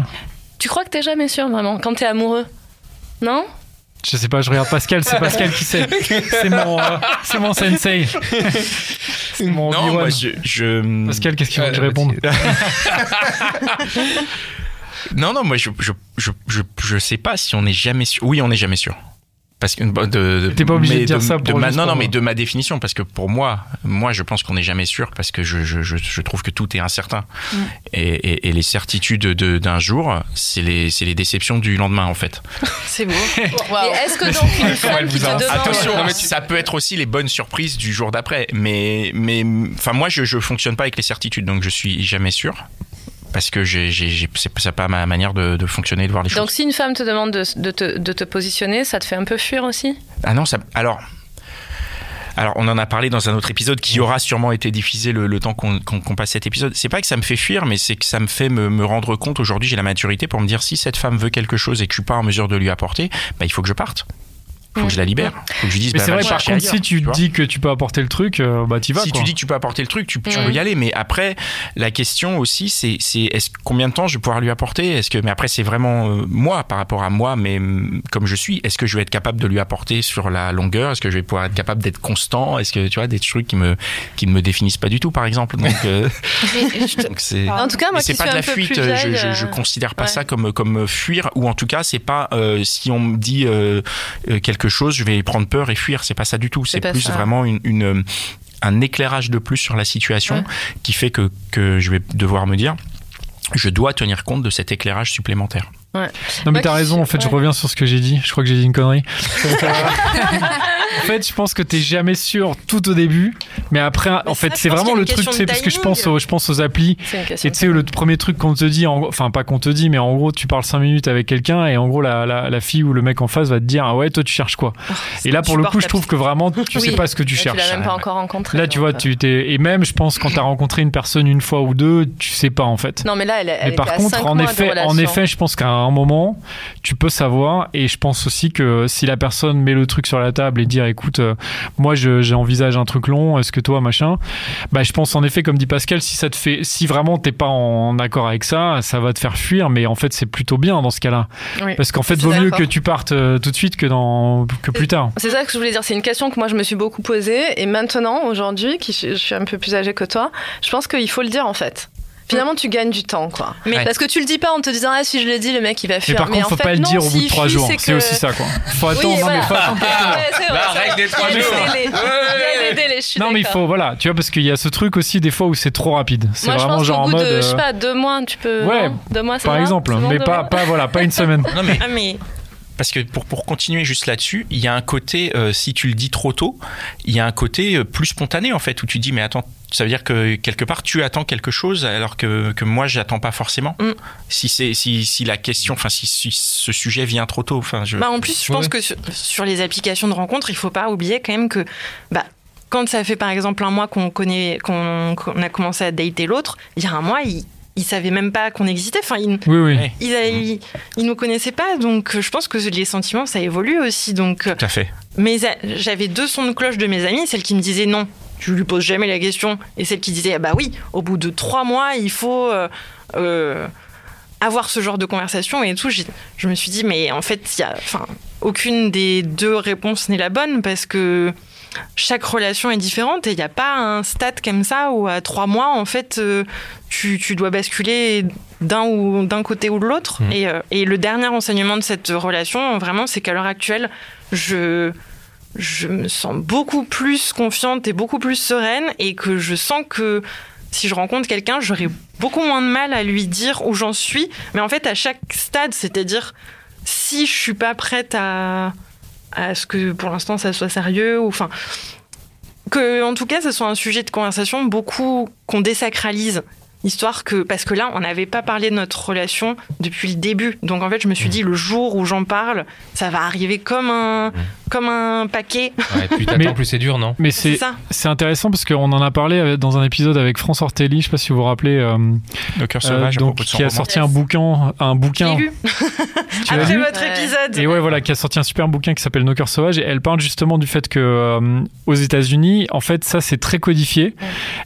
Tu crois que t'es jamais sûr, vraiment, quand t'es amoureux? Non? Je sais pas, je regarde Pascal, c'est Pascal qui sait. C'est mon, euh, c'est mon sensei. C'est mon Non, moi je. je- Pascal, qu'est-ce qu'il faut Euh, que je réponde Non, non, moi je, je, je, je, je sais pas si on n'est jamais sûr. Oui, on n'est jamais sûr. Parce que de, de- T'es pas obligé de dire ça de pour ma, juste non, pour non, moi. mais de ma définition, parce que pour moi, moi, je pense qu'on n'est jamais sûr parce que je, je, je, je trouve que tout est incertain. Mm. Et, et, et les certitudes de- d'un jour, c'est les, c'est les déceptions du lendemain, en fait. C'est beau. Et est-ce que donc une femme qui te demande... Attention, non, mais tu- ça peut être aussi les bonnes surprises du jour d'après. Mais, mais, enfin, moi, je, je fonctionne pas avec les certitudes, donc je suis jamais sûr. Parce que j'ai, j'ai, c'est c'est pas ma manière de, de fonctionner, de voir les choses. Donc si une femme te demande de, de te, de te positionner, ça te fait un peu fuir aussi? Ah non, ça. Alors. Alors, on en a parlé dans un autre épisode qui aura sûrement été diffusé le, le temps qu'on qu'on- qu'on passe cet épisode. C'est pas que ça me fait fuir, mais c'est que ça me fait me, me rendre compte. Aujourd'hui, j'ai la maturité pour me dire si cette femme veut quelque chose et que je suis pas en mesure de lui apporter, bah, il faut que je parte. Il faut que je la libère. Faut que je lui dise. Mais bah, c'est vrai, par contre, ailleurs, si tu dis que tu peux apporter le truc, euh, bah t'y vas. si quoi. tu dis que tu peux apporter le truc, tu, tu peux y aller. Mais après, la question aussi, c'est, c'est est-ce combien de temps je vais pouvoir lui apporter? Est-ce que, mais après, c'est vraiment euh, moi par rapport à moi, mais mm, comme je suis. Est-ce que je vais être capable de lui apporter sur la longueur? Est-ce que je vais pouvoir être capable d'être constant? Est-ce que tu vois des trucs qui me qui ne me définissent pas du tout, par exemple Donc, euh, donc c'est. En tout cas, moi c'est pas suis de la fuite, euh, je, je, je euh, considère pas ouais. ça comme, comme fuir, ou en tout cas, c'est pas euh, si on me dit euh, euh, quelque chose, je vais prendre peur et fuir, c'est pas ça du tout. C'est plus ça. vraiment une, une, euh, un éclairage de plus sur la situation Ouais. qui fait que, que je vais devoir me dire, je dois tenir compte de cet éclairage supplémentaire. Non, mais Moi t'as raison, en fait, je reviens sur ce que j'ai dit. Je crois que j'ai dit une connerie. En fait, je pense que t'es jamais sûr tout au début, mais après, en fait, c'est vraiment le truc, tu de parce que je pense, aux, je pense aux applis. C'est Et tu sais, le premier truc qu'on te dit, en- enfin pas qu'on te dit, mais en gros, tu parles 5 minutes avec quelqu'un et en gros, la, la, la fille ou le mec en face va te dire, ah ouais, toi, tu cherches quoi? Et là, pour le coup, je trouve que vraiment, tu sais pas ce que tu Tu cherches. l'as même pas encore rencontré. Là, tu vois, euh. tu t'es. Et même, je pense, quand t'as rencontré une personne une fois ou deux, tu sais pas en fait. Non, mais là, elle, elle Mais par contre, en effet, en relation. effet, je pense qu'à un moment, tu peux savoir. Et je pense aussi que si la personne met le truc sur la table et dire, écoute, euh, moi, je- j'envisage un truc long. Est-ce que toi, machin Bah, je pense en effet, comme dit Pascal, si ça te fait, si vraiment t'es pas en accord avec ça, ça va te faire fuir. Mais en fait, c'est plutôt bien dans ce cas-là, Oui. parce qu'en fait, vaut mieux que tu partes euh, tout de suite que dans que plus tard. C'est ça que je voulais dire. C'est une question que moi je me suis beaucoup posée. Et maintenant, aujourd'hui, qui je suis un peu plus âgée que toi, je pense qu'il faut le dire en fait. Finalement, tu gagnes du temps, quoi. Mais- Parce que tu le dis pas en te disant ah si je le dis, le mec il va Mais fuir. par contre, en faut fait, pas le non, dire au bout de trois jours. c'est C'est que- aussi ça, quoi. Faut Oui, attendre. non, voilà. mais faut attendre. Ouais, c'est vrai, La c'est règle des trois jours. délais, suis Non, mais il faut, voilà, tu vois, parce qu'il y a ce truc aussi des fois où c'est trop rapide. C'est Moi, je vraiment pense genre en bout mode. de, je euh, sais pas, deux mois, tu peux. Ouais, non Deux mois, ça par exemple, mais pas, pas, voilà, pas une semaine. Non mais Ah, mais parce que pour, pour continuer juste là-dessus, il y a un côté, euh, si tu le dis trop tôt, il y a un côté euh, plus spontané en fait, où tu dis mais attends, ça veut dire que quelque part tu attends quelque chose alors que, que moi j'attends pas forcément. Mm. Si c'est si, si la question, enfin si, si ce sujet vient trop tôt, enfin je. Bah, en plus, je Ouais. pense que sur, sur les applications de rencontres, il faut pas oublier quand même que bah, quand ça fait par exemple un mois qu'on connaît, qu'on qu'on a commencé à dater l'autre, il y a un mois, il, il savait même pas qu'on existait. Enfin, il, Oui, oui. Ouais. il, a- il, il nous connaissait pas, donc euh, je pense que les sentiments ça évolue aussi. Donc, euh, Tout à fait. mes a- j'avais deux sons de cloche de mes amis, celle qui me disait non, tu lui poses jamais la question, et celle qui disait ah bah oui, au bout de trois mois, il faut euh, euh, avoir ce genre de conversation et tout. Je me suis dit mais en fait, y a, enfin, aucune des deux réponses n'est la bonne parce que chaque relation est différente et il n'y a pas un stade comme ça où à trois mois, en fait, euh, tu, tu dois basculer d'un ou d'un côté ou de l'autre. Mhm. Et, et le dernier enseignement de cette relation, vraiment, c'est qu'à l'heure actuelle, je je me sens beaucoup plus confiante et beaucoup plus sereine et que je sens que si je rencontre quelqu'un, j'aurai beaucoup moins de mal à lui dire où j'en suis. Mais en fait, à chaque stade, c'est-à-dire si je suis pas prête à, à ce que pour l'instant ça soit sérieux ou enfin que en tout cas ce soit un sujet de conversation beaucoup qu'on désacralise. Histoire que parce que là on n'avait pas parlé de notre relation depuis le début. Donc en fait je me suis dit le jour où j'en parle ça va arriver comme un comme un paquet Ouais, plus t'attends, Mais- plus c'est dur, non Mais c'est c'est ça c'est intéressant parce qu'on en a parlé dans un épisode avec France Ortelli, je sais pas si vous vous rappelez, euh, Le cœur euh, sauvage donc, qui a roman. sorti un bouquin, un bouquin. lu après votre Ouais. épisode Et ouais, voilà, qui a sorti un super bouquin qui s'appelle Nos cœurs sauvages. Et elle parle justement du fait que euh, aux États-Unis, en fait, ça c'est très codifié.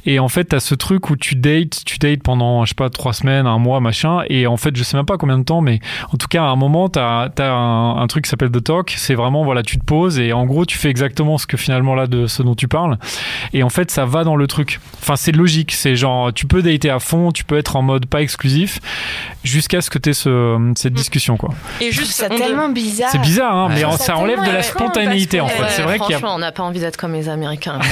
Et en fait, t'as ce truc où tu dates, tu dates pendant, je sais pas, trois semaines, un mois, machin. Et en fait, je sais même pas combien de temps, mais en tout cas, à un moment, t'as as un, un truc qui s'appelle The Talk. C'est vraiment, voilà, tu te poses et en gros, tu fais exactement ce que finalement là de ce dont tu parles. Et en fait, ça va dans le truc. Enfin, c'est logique. C'est genre, tu peux dater à fond, tu peux être en mode pas exclusif, jusqu'à ce que t'aies ce, cette discussion, quoi. et juste ça tellement bizarre. C'est bizarre, hein, Ouais. mais ça ça enlève de la spontanéité en fait. C'est vrai qu'il y a. Franchement, on n'a pas envie d'être comme les Américains.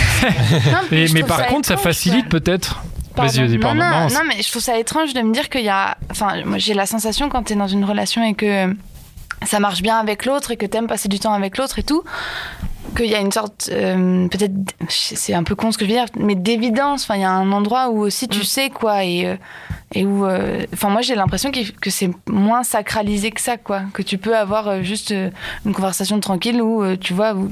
Non, Mais, par ça contre, ça facilite peut-être. Pardon. Non, non, Non, non, mais je trouve ça étrange de me dire qu'il y a. Enfin, moi, j'ai la sensation quand t'es dans une relation et que ça marche bien avec l'autre et que t'aimes passer du temps avec l'autre et tout, qu'il y a une sorte. euh, Peut-être. C'est un peu con ce que je veux dire, mais d'évidence. Enfin, il y a un endroit où aussi tu Mm. sais quoi et. euh, et où. euh, Enfin, moi, j'ai l'impression qu'il- que c'est moins sacralisé que ça, quoi. Que tu peux avoir juste une conversation tranquille où, tu vois, où-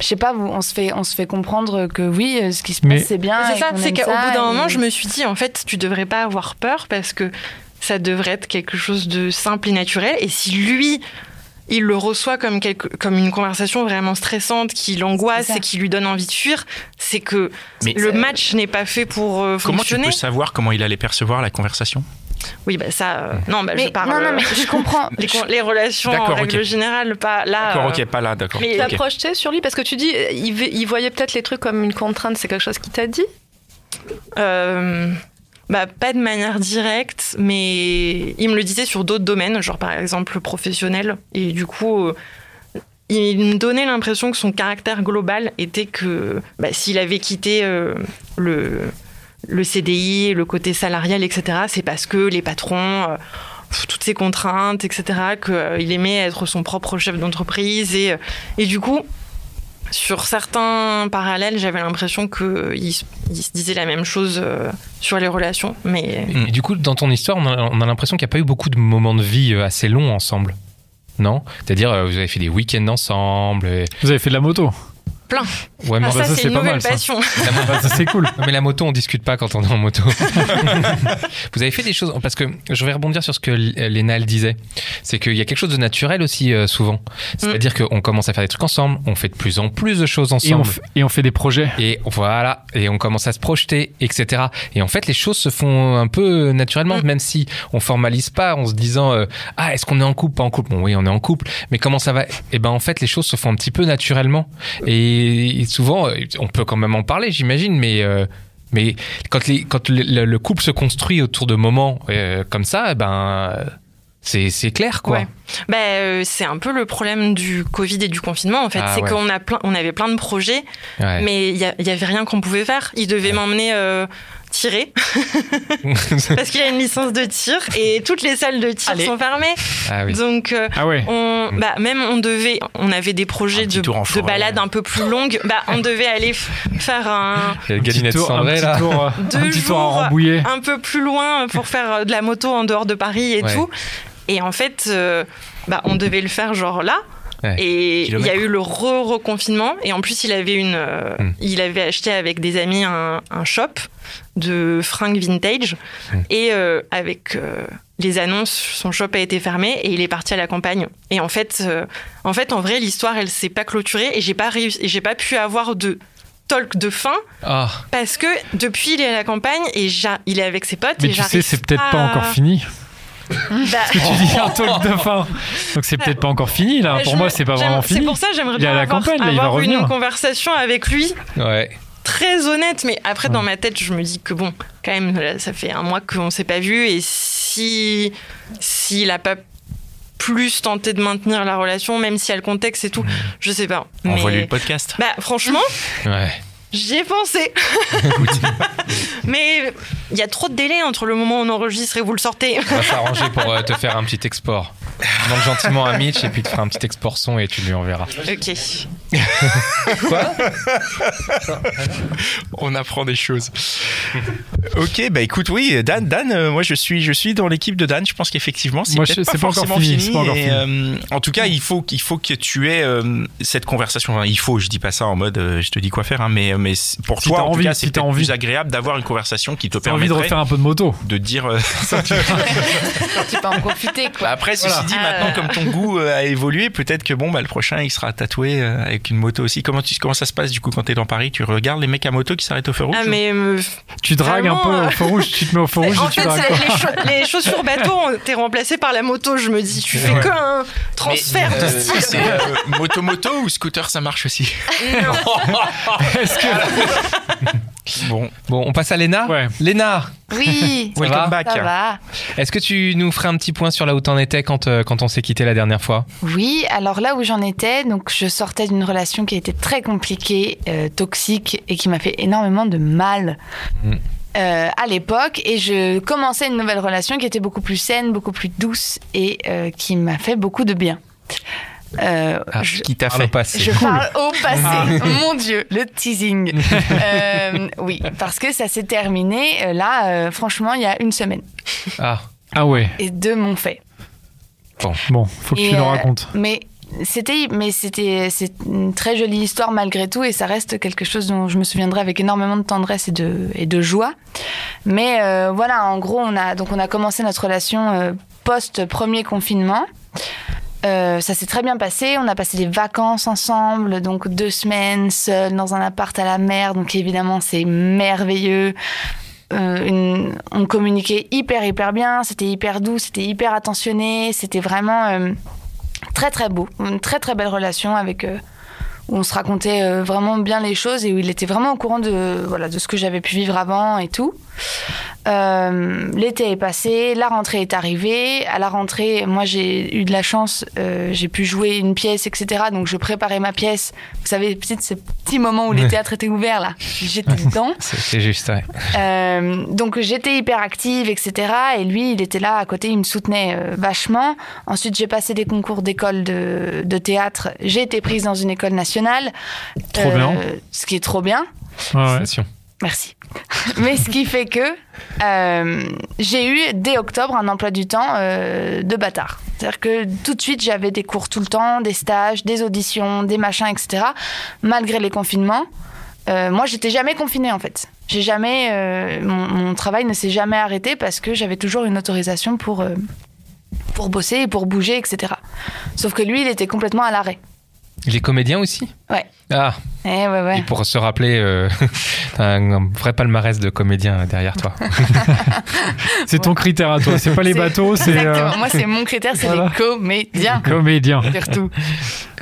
je sais pas, on se fait, on se fait comprendre que oui, ce qui se passe, c'est bien. C'est ça, c'est qu'au bout d'un et- moment, je me suis dit, en fait, tu devrais pas avoir peur parce que ça devrait être quelque chose de simple et naturel. Et si lui, il le reçoit comme, quelque, comme une conversation vraiment stressante, qui l'angoisse et qui lui donne envie de fuir, c'est que Mais- le match n'est pas fait pour euh, Comment tu fonctionner. peux savoir comment il allait percevoir la conversation? Oui, bah ça. euh, non, bah, je Mais- parle. non, non, mais euh, je comprends. les, les relations en règle ok. générale, pas là. D'accord, ok, pas là, d'accord. mais- Tu ok. t'as projeté sur lui parce que tu dis, il, il voyait peut-être les trucs comme une contrainte. C'est quelque chose qu'il t'a dit? Euh, bah, pas de manière directe, mais il me le disait sur d'autres domaines, genre par exemple professionnel. Et du coup, euh, il me donnait l'impression que son caractère global était que bah, s'il avait quitté euh, le, le CDI, le côté salarial, etc., c'est parce que les patrons, euh, toutes ces contraintes, etc., qu'il aimait être son propre chef d'entreprise. Et, et du coup, sur certains parallèles, j'avais l'impression qu'ils ils se disaient la même chose euh, sur les relations. Mais Et du coup, dans ton histoire, on a, on a l'impression qu'il n'y a pas eu beaucoup de moments de vie euh, assez longs ensemble. Non? C'est-à-dire, euh, vous avez fait des week-ends ensemble. et- Vous avez fait de la moto. Plein. Ouais, mais, Ah, ça, ça, c'est une pas nouvelle mal, ça. passion. Ça, c'est cool. Non, mais la moto, on discute pas quand on est en moto. vous avez fait des choses parce que je vais rebondir sur ce que L- Léna elle disait, c'est qu'il y a quelque chose de naturel aussi euh, souvent. C'est-à-dire qu'on commence à faire des trucs ensemble, on fait de plus en plus de choses Et on, ensemble. et on fait des projets. Et voilà, et on commence à se projeter, etc. Et en fait, les choses se font un peu naturellement, Mm. même si on formalise pas en se disant euh, ah est-ce qu'on est en couple, pas en couple? Bon oui, on est en couple, mais comment ça va? Et ben en fait, les choses se font un petit peu naturellement. Et souvent, euh, on peut quand même en parler, j'imagine, mais euh, mais quand les quand le, le- le couple se construit autour de moments euh, comme ça, eh ben c'est clair quoi. Ouais. Bah, euh, c'est un peu le problème du Covid et du confinement, en fait. Ah c'est ouais. qu'on a plein, on avait plein de projets, Ouais. mais il y, a- il y avait rien qu'on pouvait faire. Il devait m'emmener euh, tirer, parce qu'il a une licence de tir, et toutes les salles de tir Allez. sont fermées. ah oui. Donc, euh, Ah ouais. on, Mm. bah, même on devait, on avait des projets de, en de balades un peu plus longues. Bah, on devait aller faire un, y tour, un petit là. tour, Deux un petit tour à jours. Rambouillet. un peu plus loin pour faire euh, de la moto en dehors de Paris et Ouais. tout. Et en fait, euh, bah, on devait le faire genre là. Ouais. Et il y a eu le re-reconfinement. Et en plus, il avait, une, euh, Hmm. il avait acheté avec des amis un, un shop de fringues vintage. Hmm. Et euh, avec euh, les annonces, son shop a été fermé et il est parti à la campagne. Et en fait, euh, en, fait en vrai, l'histoire, elle s'est pas clôturée et j'ai pas, réussi- et j'ai pas pu avoir de talk de fin Ah. parce que depuis il est à la campagne et il est avec ses potes Mais et tu sais, c'est peut-être pas encore fini. Bah, Tu dis un talk de fin. Donc c'est peut-être pas encore fini là. Pour je- moi, c'est pas vraiment C'est fini. pour ça j'aimerais bien la avoir, campagne, là, il va avoir une conversation avec lui Ouais. très honnête. Mais après, dans ma tête, je me dis que bon, quand même, là, ça fait un mois qu'on s'est pas vu et si s'il a pas plus tenté de maintenir la relation, même si y a le contexte et tout, je sais pas. Envoie-lui Mais le podcast. bah franchement, Ouais. J'y ai pensé. mais il y a trop de délai entre le moment où on enregistre et vous le sortez. On va s'arranger pour euh, te faire un petit export. Demande gentiment à Mitch et puis il te fera un petit export son et tu lui enverras. ok. Quoi? On apprend des choses. ok, bah écoute, oui, Dan, Dan, euh, moi je suis, je suis dans l'équipe de Dan. Je pense qu'effectivement, c'est peut-être pas c'est pas encore forcément fini, fini. c'est pas encore et, fini. euh, en tout cas, il faut, qu'il faut que tu aies euh, cette conversation. Enfin, il faut, je dis pas ça en mode, euh, je te dis quoi faire, hein, mais, mais pour Si toi, t'as en tout envie, cas, si c'est t'as peut-être envie. plus agréable d'avoir une conversation qui te T'as envie de refaire un peu de moto. de dire. euh, Tu peux en profiter, bah après, ceci Voilà. dit, Ah. maintenant, comme ton goût euh, a évolué, peut-être que bon, bah, le prochain, il sera tatoué euh, avec une moto aussi. Comment, tu, comment ça se passe du coup quand t'es dans Paris? Tu regardes les mecs à moto qui s'arrêtent au feu rouge Ah mais euh, Tu dragues un peu euh, au feu rouge, tu te mets au feu rouge en et tu fait, dragues les, cha- les chaussures bateau, on- t'es remplacé par la moto. Je me dis, tu fais Ouais. que un transfert de Euh, style. c'est euh, moto moto ou scooter ça marche aussi? Est-ce que bon Bon, on passe à Léna Ouais. Léna, Oui, Ça va welcome back ça va. est-ce que tu nous ferais un petit point sur là où t'en étais quand, euh, quand on s'est quitté la dernière fois? Oui, alors là où j'en étais, donc je sortais d'une relation qui a été très compliquée, euh, toxique et qui m'a fait énormément de mal. Mm. euh, à l'époque et je commençais une nouvelle relation qui était beaucoup plus saine, beaucoup plus douce et euh, qui m'a fait beaucoup de bien. Euh, Ah, je- qui t'a fait passé. Je parle au passé. Mon Dieu, le teasing. Euh, oui, parce que ça s'est terminé euh, là, euh, franchement, il y a une semaine. Ah, Ah ouais. Et deux m'ont fait. Bon, faut que Et, tu le euh, racontes. Mais c'était, mais c'était, c'est une très jolie histoire malgré tout, et ça reste quelque chose dont je me souviendrai avec énormément de tendresse et de, et de joie. Mais euh, voilà, en gros, on a donc on a commencé notre relation euh, post premier confinement. Euh, ça s'est très bien passé. On a passé des vacances ensemble, donc deux semaines seuls dans un appart à la mer. Donc évidemment, c'est merveilleux. Euh, on communiquait hyper hyper bien. C'était hyper doux, c'était hyper attentionné. C'était vraiment euh, très très beau. Une très très belle relation avec où on se racontait vraiment bien les choses et où il était vraiment au courant de voilà de ce que j'avais pu vivre avant et tout. Euh, L'été est passé, la rentrée est arrivée. À la rentrée, moi j'ai eu de la chance, euh, j'ai pu jouer une pièce, etc. Donc je préparais ma pièce. Vous savez, peut-être ce petit moment où les théâtres étaient ouverts là, j'étais dedans. C'est juste, ouais. Euh, donc j'étais hyper active, etc. Et lui, il était là à côté, il me soutenait vachement. Ensuite, j'ai passé des concours d'école de, de théâtre. J'ai été prise dans une école nationale. Trop bien. Ce qui est trop bien. Ouais, ouais. Félicitations. Merci. Mais ce qui fait que euh, j'ai eu dès octobre un emploi du temps euh, de bâtard. C'est-à-dire que tout de suite j'avais des cours tout le temps, des stages, des auditions, des machins, etc. Malgré les confinements. Euh, moi, j'étais jamais confinée en fait. J'ai jamais, mon, travail ne s'est jamais arrêté parce que j'avais toujours une autorisation pour pour bosser et pour bouger, etc. Sauf que lui, il était complètement à l'arrêt. Il est comédien aussi? Ouais. Ah, Eh ouais ouais. et pour se rappeler, euh, un, un vrai palmarès de comédien derrière toi. C'est ton critère à toi. C'est pas les bateaux, c'est Exactement. euh, Moi, c'est mon critère, c'est Voilà. les comédiens. comédien. surtout.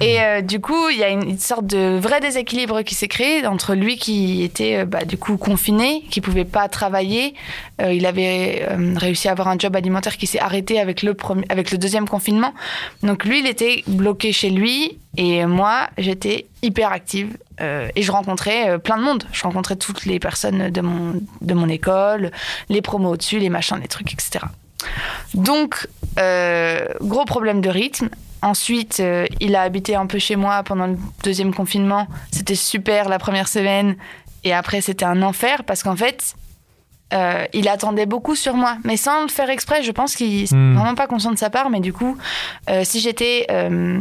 Et euh, du coup, il y a une, une sorte de vrai déséquilibre qui s'est créé entre lui qui était euh, bah, du coup confiné, qui pouvait pas travailler. Il avait réussi à avoir un job alimentaire qui s'est arrêté avec le, premier, avec le deuxième confinement. Donc lui, il était bloqué chez lui et moi, j'étais hyper active. euh, et je rencontrais euh, plein de monde. Je rencontrais toutes les personnes de mon, de mon école, les promos au-dessus, les machins, les trucs, etc. Donc, euh, gros problème de rythme. Ensuite, il a habité un peu chez moi pendant le deuxième confinement. C'était super la première semaine. Et après, c'était un enfer parce qu'en fait, euh, il attendait beaucoup sur moi. Mais sans le faire exprès, je pense qu'il c'est Hmm. vraiment pas conscient de sa part. Mais du coup, euh, si j'étais euh,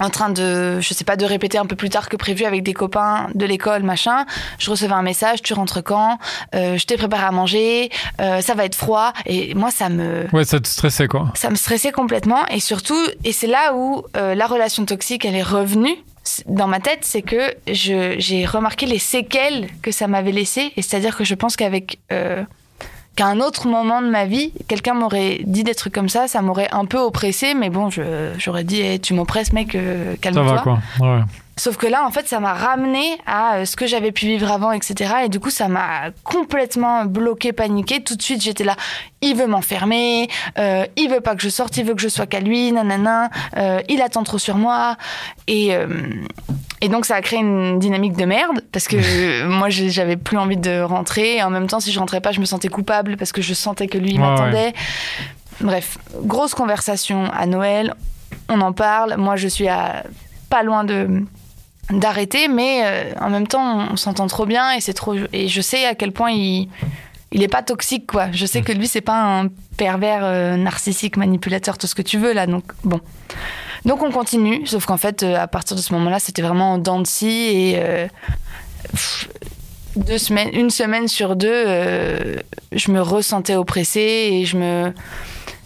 en train de, je sais pas, de répéter un peu plus tard que prévu avec des copains de l'école, machin, je recevais un message, tu rentres quand? Euh, Je t'ai préparé à manger, euh, ça va être froid. Et moi, ça me Ouais, ça te stressait quoi. ça me stressait complètement. Et surtout et c'est là où euh, la relation toxique elle est revenue. Dans ma tête c'est que j'ai remarqué les séquelles que ça m'avait laissé et c'est à dire que je pense qu'avec qu'à un autre moment de ma vie quelqu'un m'aurait dit des trucs comme ça ça m'aurait un peu oppressé mais bon j'aurais dit Eh, tu m'oppresses mec euh, Ça calme-toi va quoi. Sauf que là, en fait, ça m'a ramené à euh, ce que j'avais pu vivre avant, etc. Et du coup, ça m'a complètement bloqué, paniqué. Tout de suite, j'étais là. Il veut m'enfermer. Euh, il veut pas que je sorte. Il veut que je sois qu'à lui. Nanana. Euh, il attend trop sur moi. Et euh, et donc, ça a créé une dynamique de merde parce que moi, j'avais plus envie de rentrer. Et en même temps, si je rentrais pas, je me sentais coupable parce que je sentais que lui Ouais, m'attendait. Bref, grosse conversation à Noël. On en parle. Moi, je suis à pas loin de d'arrêter, mais euh, en même temps, on, s'entend trop bien et c'est trop. Et je sais à quel point il il est pas toxique, quoi. Je sais que lui, c'est pas un pervers euh, narcissique, manipulateur, tout ce que tu veux là. Donc bon. Donc on continue, sauf qu'en fait, euh, à partir de ce moment-là, c'était vraiment en dents de scie et euh, pff, deux semaines, une semaine sur deux, je me ressentais oppressée et je me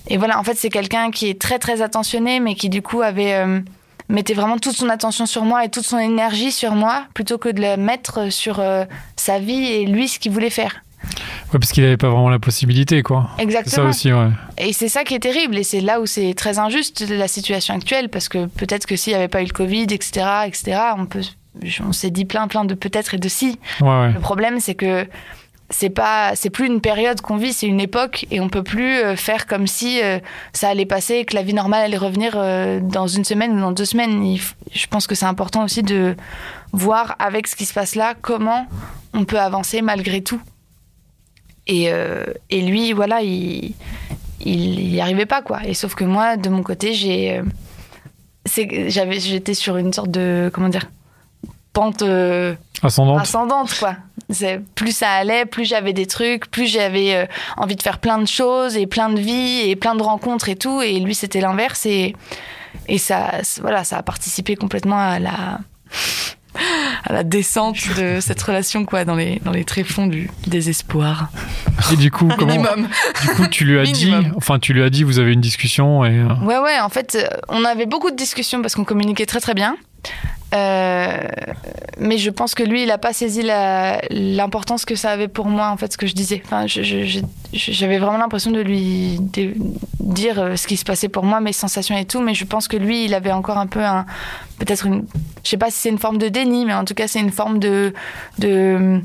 et voilà. En fait, c'est quelqu'un qui est très très attentionné, mais qui du coup avait mettait vraiment toute son attention sur moi et toute son énergie sur moi plutôt que de la mettre sur euh, sa vie et lui ce qu'il voulait faire. Ouais, parce qu'il avait pas vraiment la possibilité quoi. C'est ça Exactement. aussi, ouais. Et c'est ça qui est terrible et c'est là où c'est très injuste la situation actuelle parce que peut-être que s'il n'y avait pas eu le Covid, etc., etc., on peut, on s'est dit plein plein de peut-être et de si. Ouais, ouais. Le problème c'est que c'est pas, c'est plus une période qu'on vit, c'est une époque et on peut plus euh, faire comme si euh, ça allait passer, que la vie normale allait revenir euh, dans une semaine ou dans deux semaines. Je pense que c'est important aussi de voir avec ce qui se passe là comment on peut avancer malgré tout. Et, et lui, voilà, il, il y arrivait pas quoi. Et sauf que moi, de mon côté, j'ai, j'avais, j'étais sur une sorte de, comment dire, pente. euh, Ascendante. ascendante quoi. Plus ça allait, plus j'avais des trucs, plus j'avais euh, envie de faire plein de choses et plein de vies et plein de rencontres et tout. Et lui c'était l'inverse et et ça voilà ça a participé complètement à la à la descente de cette relation quoi dans les dans les tréfonds du désespoir Et du coup, comment minimum. Du coup, tu lui as dit, enfin, tu lui as dit, vous avez une discussion et. euh, Ouais, ouais, en fait, on avait beaucoup de discussions parce qu'on communiquait très très bien. Euh, mais je pense que lui, il n'a pas saisi l'importance que ça avait pour moi, en fait, ce que je disais. Enfin, j'avais vraiment l'impression de lui de- dire euh, ce qui se passait pour moi, mes sensations et tout, mais je pense que lui, il avait encore un peu un. Peut-être une. Je sais pas si c'est une forme de déni, mais en tout cas, c'est une forme de. de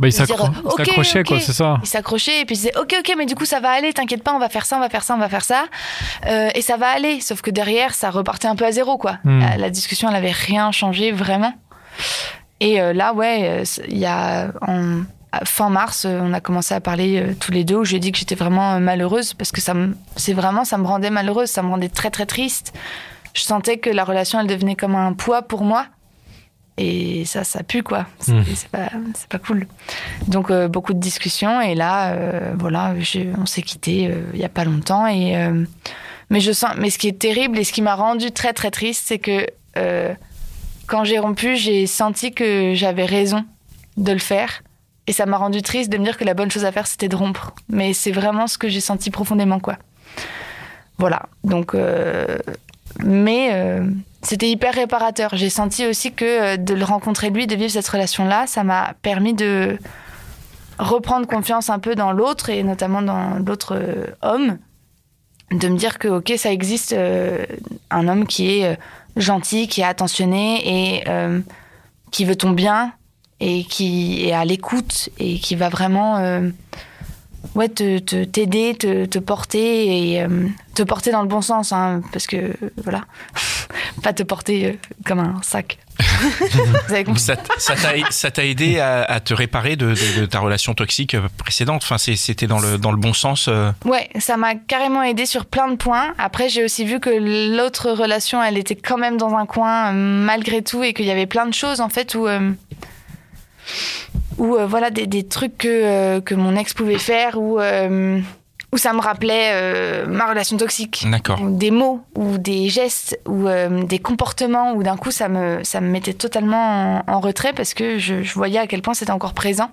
Bah, il s'accrochait, c'est ça. Il s'accrochait et puis il disait ok ok mais du coup ça va aller t'inquiète pas on va faire ça on va faire ça on va faire ça. Euh, et ça va aller sauf que derrière ça repartait un peu à zéro quoi. Hmm. la, la discussion elle avait rien changé vraiment. Et euh, là ouais euh, il y a en fin mars on a commencé à parler euh, tous les deux où je lui ai dit que j'étais vraiment malheureuse parce que ça me c'est vraiment ça me rendait malheureuse ça me rendait très très triste. Je sentais que la relation elle devenait comme un poids pour moi et ça ça pue quoi. C'est c'est pas pas cool. Donc euh, beaucoup de discussions. Et là euh, voilà j'ai- on s'est quitté euh, il y a pas longtemps. Et mais je sens mais ce qui est terrible et ce qui m'a rendu très très triste c'est que quand j'ai rompu j'ai senti que j'avais raison de le faire. Et ça m'a rendu triste de me dire que la bonne chose à faire c'était de rompre. Mais c'est vraiment ce que j'ai senti profondément quoi. Voilà. Donc mais c'était hyper réparateur. J'ai senti aussi que euh, de le rencontrer lui, de vivre cette relation-là, ça m'a permis de reprendre confiance un peu dans l'autre et notamment dans l'autre euh, homme. De me dire que, ok, ça existe euh, un homme qui est gentil, qui est attentionné et qui veut ton bien et qui est à l'écoute et qui va vraiment ouais, te, te- t'aider, te, te porter et euh, te porter dans le bon sens, hein, parce que voilà, pas te porter euh, comme un sac. Vous avez compris Ça t'a ça t'a aidé à, à te réparer de, de- de ta relation toxique précédente? Enfin, c'était dans le, dans le bon sens. euh. Ouais, ça m'a carrément aidé sur plein de points. Après, j'ai aussi vu que l'autre relation, elle était quand même dans un coin euh, malgré tout et qu'il y avait plein de choses en fait où. Où euh, voilà des, des trucs que, euh, que mon ex pouvait faire où, euh, où ça me rappelait euh, ma relation toxique D'accord. ou des mots ou des gestes ou euh, des comportements où d'un coup ça me, ça me mettait totalement en, en retrait parce que je, je voyais à quel point c'était encore présent.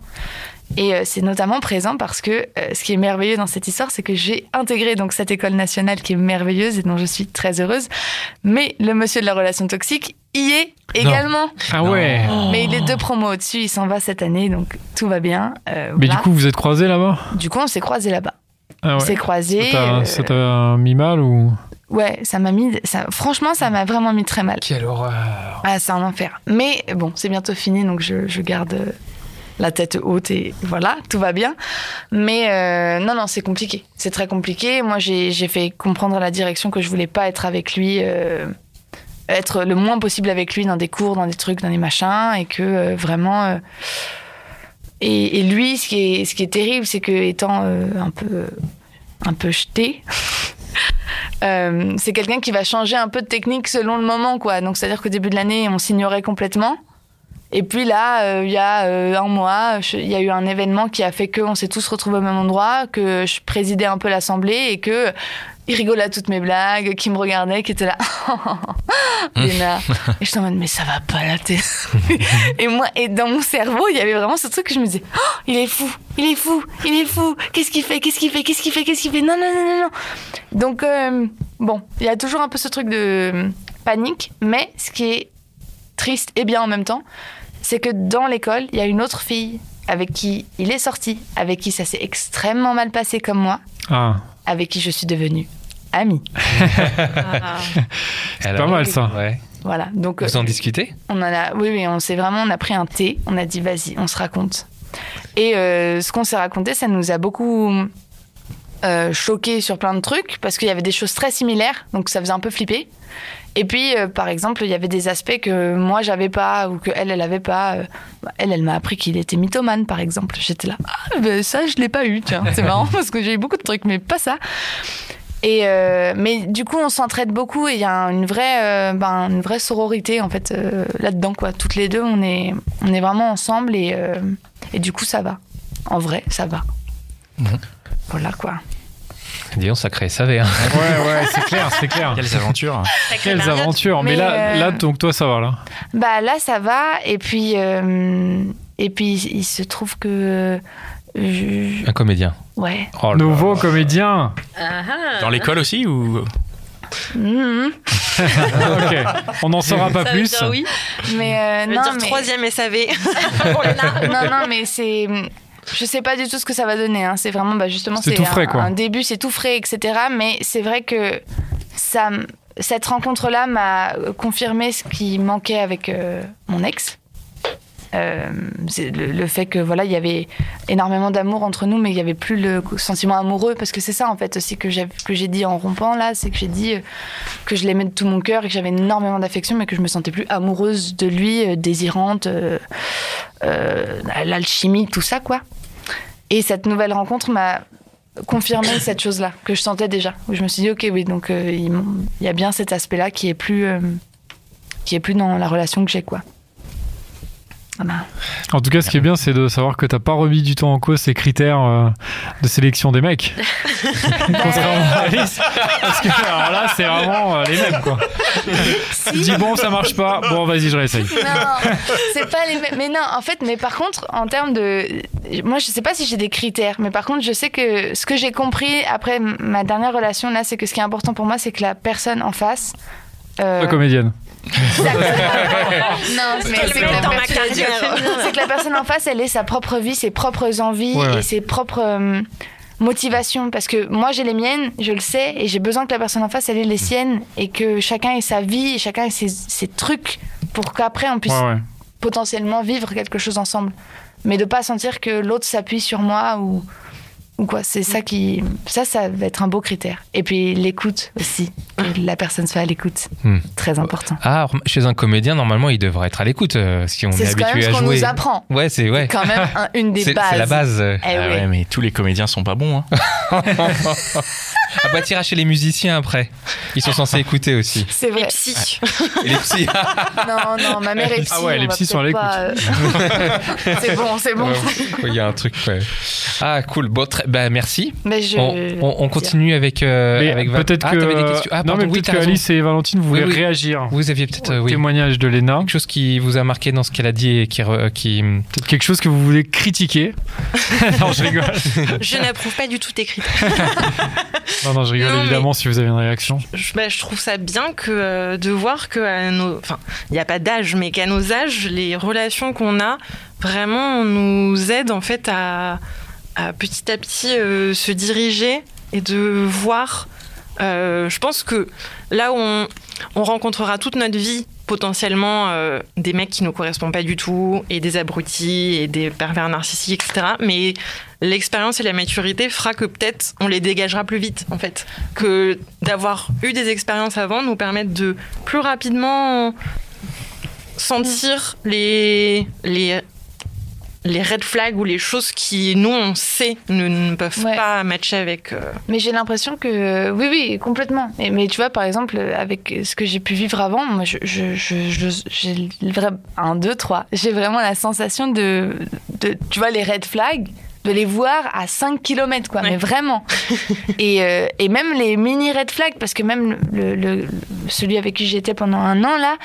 Et euh, c'est notamment présent parce que euh, ce qui est merveilleux dans cette histoire, c'est que j'ai intégré donc cette école nationale qui est merveilleuse et dont je suis très heureuse. Mais le monsieur de la relation toxique y est également. Ah ouais. Mais il est deux promos au-dessus, il s'en va cette année, donc tout va bien. Euh, Mais voilà. du coup, vous êtes croisés là-bas? Du coup, on s'est croisés là-bas. Ah On ouais. s'est croisés. Ça t'a- euh, mis mal ou? Ouais, ça m'a mis. Ça, franchement, ça m'a vraiment mis très mal. Quelle horreur. Ah, c'est un enfer. Mais bon, c'est bientôt fini, donc je, je garde euh, la tête haute et voilà, tout va bien. Mais euh, non, non, c'est compliqué. C'est très compliqué. Moi, j'ai fait comprendre à la direction que je voulais pas être avec lui, euh, être le moins possible avec lui dans des cours, dans des trucs, dans des machins, et que euh, vraiment. et, et lui, ce qui est, terrible, c'est que étant un peu, un peu jeté. C'est quelqu'un qui va changer un peu de technique selon le moment, quoi. Donc, c'est-à-dire qu'au début de l'année, on s'ignorait complètement. Et puis là, euh, il y a euh, un mois, il y a eu un événement qui a fait qu'on s'est tous retrouvés au même endroit, que je présidais un peu l'assemblée et que il rigolait à toutes mes blagues, qui me regardait, qui était là. Léna. et je en mode, mais ça va pas la tête. et moi, et dans mon cerveau, il y avait vraiment ce truc que je me disais, Oh, il est fou, il est fou, il est fou. Qu'est-ce qu'il fait, qu'est-ce qu'il fait, qu'est-ce qu'il fait, qu'est-ce qu'il fait? Non, non, non, non, non. Donc, euh, bon, il y a toujours un peu ce truc de panique, mais ce qui est triste et bien en même temps, c'est que dans l'école, il y a une autre fille avec qui il est sorti, avec qui ça s'est extrêmement mal passé comme moi, Ah, avec qui je suis devenue amie. c'est pas mal ça. Ouais. Voilà. Donc Vous en discutez? on en a, oui, oui, on s'est vraiment, on a pris un thé, on a dit vas-y, on se raconte. Et euh, ce qu'on s'est raconté, ça nous a beaucoup euh, choqué sur plein de trucs parce qu'il y avait des choses très similaires, donc ça faisait un peu flipper. Et puis, euh, par exemple, il y avait des aspects que moi j'avais pas ou que elle, elle avait pas. Euh, bah, elle, elle m'a appris qu'il était mythomane, par exemple. J'étais là, ah, ben, ça, je l'ai pas eu. Tiens, c'est marrant parce que j'ai eu beaucoup de trucs, mais pas ça. Et euh, mais du coup, on s'entraide beaucoup et il y a une vraie, euh, ben, une vraie sororité en fait euh, là-dedans quoi. Toutes les deux, on est, on est vraiment ensemble et et du coup, ça va. En vrai, ça va. Voilà quoi. Dis on sacré SAV. Hein. Ouais, ouais, c'est clair, c'est clair. Quelles aventures Quelles aventures. Mais, Mais, là, euh, là, donc toi, ça va là. Bah là, ça va. Et puis, euh, et puis, il se trouve que, je- Un comédien. ouais. Oh Nouveau là. comédien. Dans l'école aussi ou ok. On n'en saura pas Ça veut plus. dire oui. Mais euh, non, dire mais troisième SAV. non, non, mais c'est. Je sais pas du tout ce que ça va donner. hein. C'est vraiment, bah, justement, C'est tout un, frais, quoi. un début, c'est tout frais, etc. Mais c'est vrai que ça, cette rencontre-là m'a confirmé ce qui manquait avec euh, mon ex. Euh, c'est le, le fait que voilà, il y avait énormément d'amour entre nous, mais il y avait plus le sentiment amoureux, parce que c'est ça en fait aussi que j'ai que j'ai dit en rompant là, c'est que j'ai dit euh, que je l'aimais de tout mon cœur et que j'avais énormément d'affection, mais que je me sentais plus amoureuse de lui, euh, désirante, euh, l'alchimie, tout ça quoi. Et cette nouvelle rencontre m'a confirmé cette chose-là que je sentais déjà. Où je me suis dit ok oui donc euh, il y a bien cet aspect-là qui est plus euh, qui est plus dans la relation que j'ai quoi. Voilà. En tout cas, ce qui est bien, c'est de savoir que t'as pas remis du tout en cause ces critères euh, de sélection des mecs. Contrairement à Alice. Parce que alors là, c'est vraiment euh, les mêmes, quoi. Tu dis bon, ça marche pas. Bon, vas-y, je réessaye. Non, c'est pas les mêmes. Mais non, en fait, mais par contre, en termes de. Moi, je sais pas si j'ai des critères, mais par contre, je sais que ce que j'ai compris après ma dernière relation, là, c'est que ce qui est important pour moi, c'est que la personne en face. euh, La comédienne. non, mais c'est que, la personne- carrière. c'est que la personne en face, elle ait sa propre vie, ses propres envies Ouais, ouais. et ses propres euh, motivations. Parce que moi, j'ai les miennes, je le sais, et j'ai besoin que la personne en face, elle ait les siennes, et que chacun ait sa vie, et chacun ait ses, ses trucs, pour qu'après, on puisse Ouais, ouais. potentiellement vivre quelque chose ensemble. Mais de pas sentir que l'autre s'appuie sur moi ou, ou quoi. C'est ça qui. Ça, ça va être un beau critère. Et puis l'écoute aussi. Que la personne soit à l'écoute. Hmm. Très important. Ah, chez un comédien, normalement, il devrait être à l'écoute euh, si on est, C'est quand même habitué ce à qu'on jouer. nous apprend. Ouais, c'est ouais. Quand même un- une des bases. c'est la base. Eh Ah oui. ouais, mais tous les comédiens sont pas bons. Hein. Ah bah t'iras chez les musiciens après. Ils sont censés écouter aussi. C'est Les vrai. psy. Et les psys. Non, non, ma mère est psy. Ah ouais, les psys sont à pas, euh, c'est bon, c'est bon. Ouais, Il y a un truc. ouais. Ah cool. Bon, très- bah merci. Mais je. On, on- on continue avec euh, Mais avec Val- peut-être ah, que. des questions. Ah, non, pardon, mais oui, peut-être t'as que raison. Alice et Valentine, vous voulez Oui, oui. réagir Vous aviez peut-être euh, au oui, témoignage de Léna. quelque chose qui vous a marqué dans ce qu'elle a dit et qui, re- qui Peut-être quelque chose que vous voulez critiquer. non, je rigole. Je n'approuve pas du tout tes critères. Non, non, je rigole Non, mais- évidemment si vous avez une réaction. je, bah, je trouve ça bien que euh, de voir que à nos, enfin, il n'y a pas d'âge, mais qu'à nos âges, les relations qu'on a vraiment nous aident en fait à, petit à petit euh, se diriger et de voir. euh, je pense que là où on, on rencontrera toute notre vie potentiellement euh, des mecs qui ne correspondent pas du tout et des abrutis et des pervers narcissiques, etc. Mais l'expérience et la maturité fera que peut-être on les dégagera plus vite en fait que d'avoir eu des expériences avant nous permettent de plus rapidement sentir les les les red flags ou les choses qui nous on sait ne, ne peuvent Ouais. pas matcher avec euh, Mais j'ai l'impression que oui, oui, complètement. Mais, mais tu vois, par exemple, avec ce que j'ai pu vivre avant, moi, je, je, je, je- j'ai un, deux, trois. J'ai vraiment la sensation de, de, tu vois, les red flags, de les voir à 5 km, quoi. Ouais. Mais vraiment. et, euh, et même les mini red flags, parce que même le, celui avec qui j'étais pendant un an là,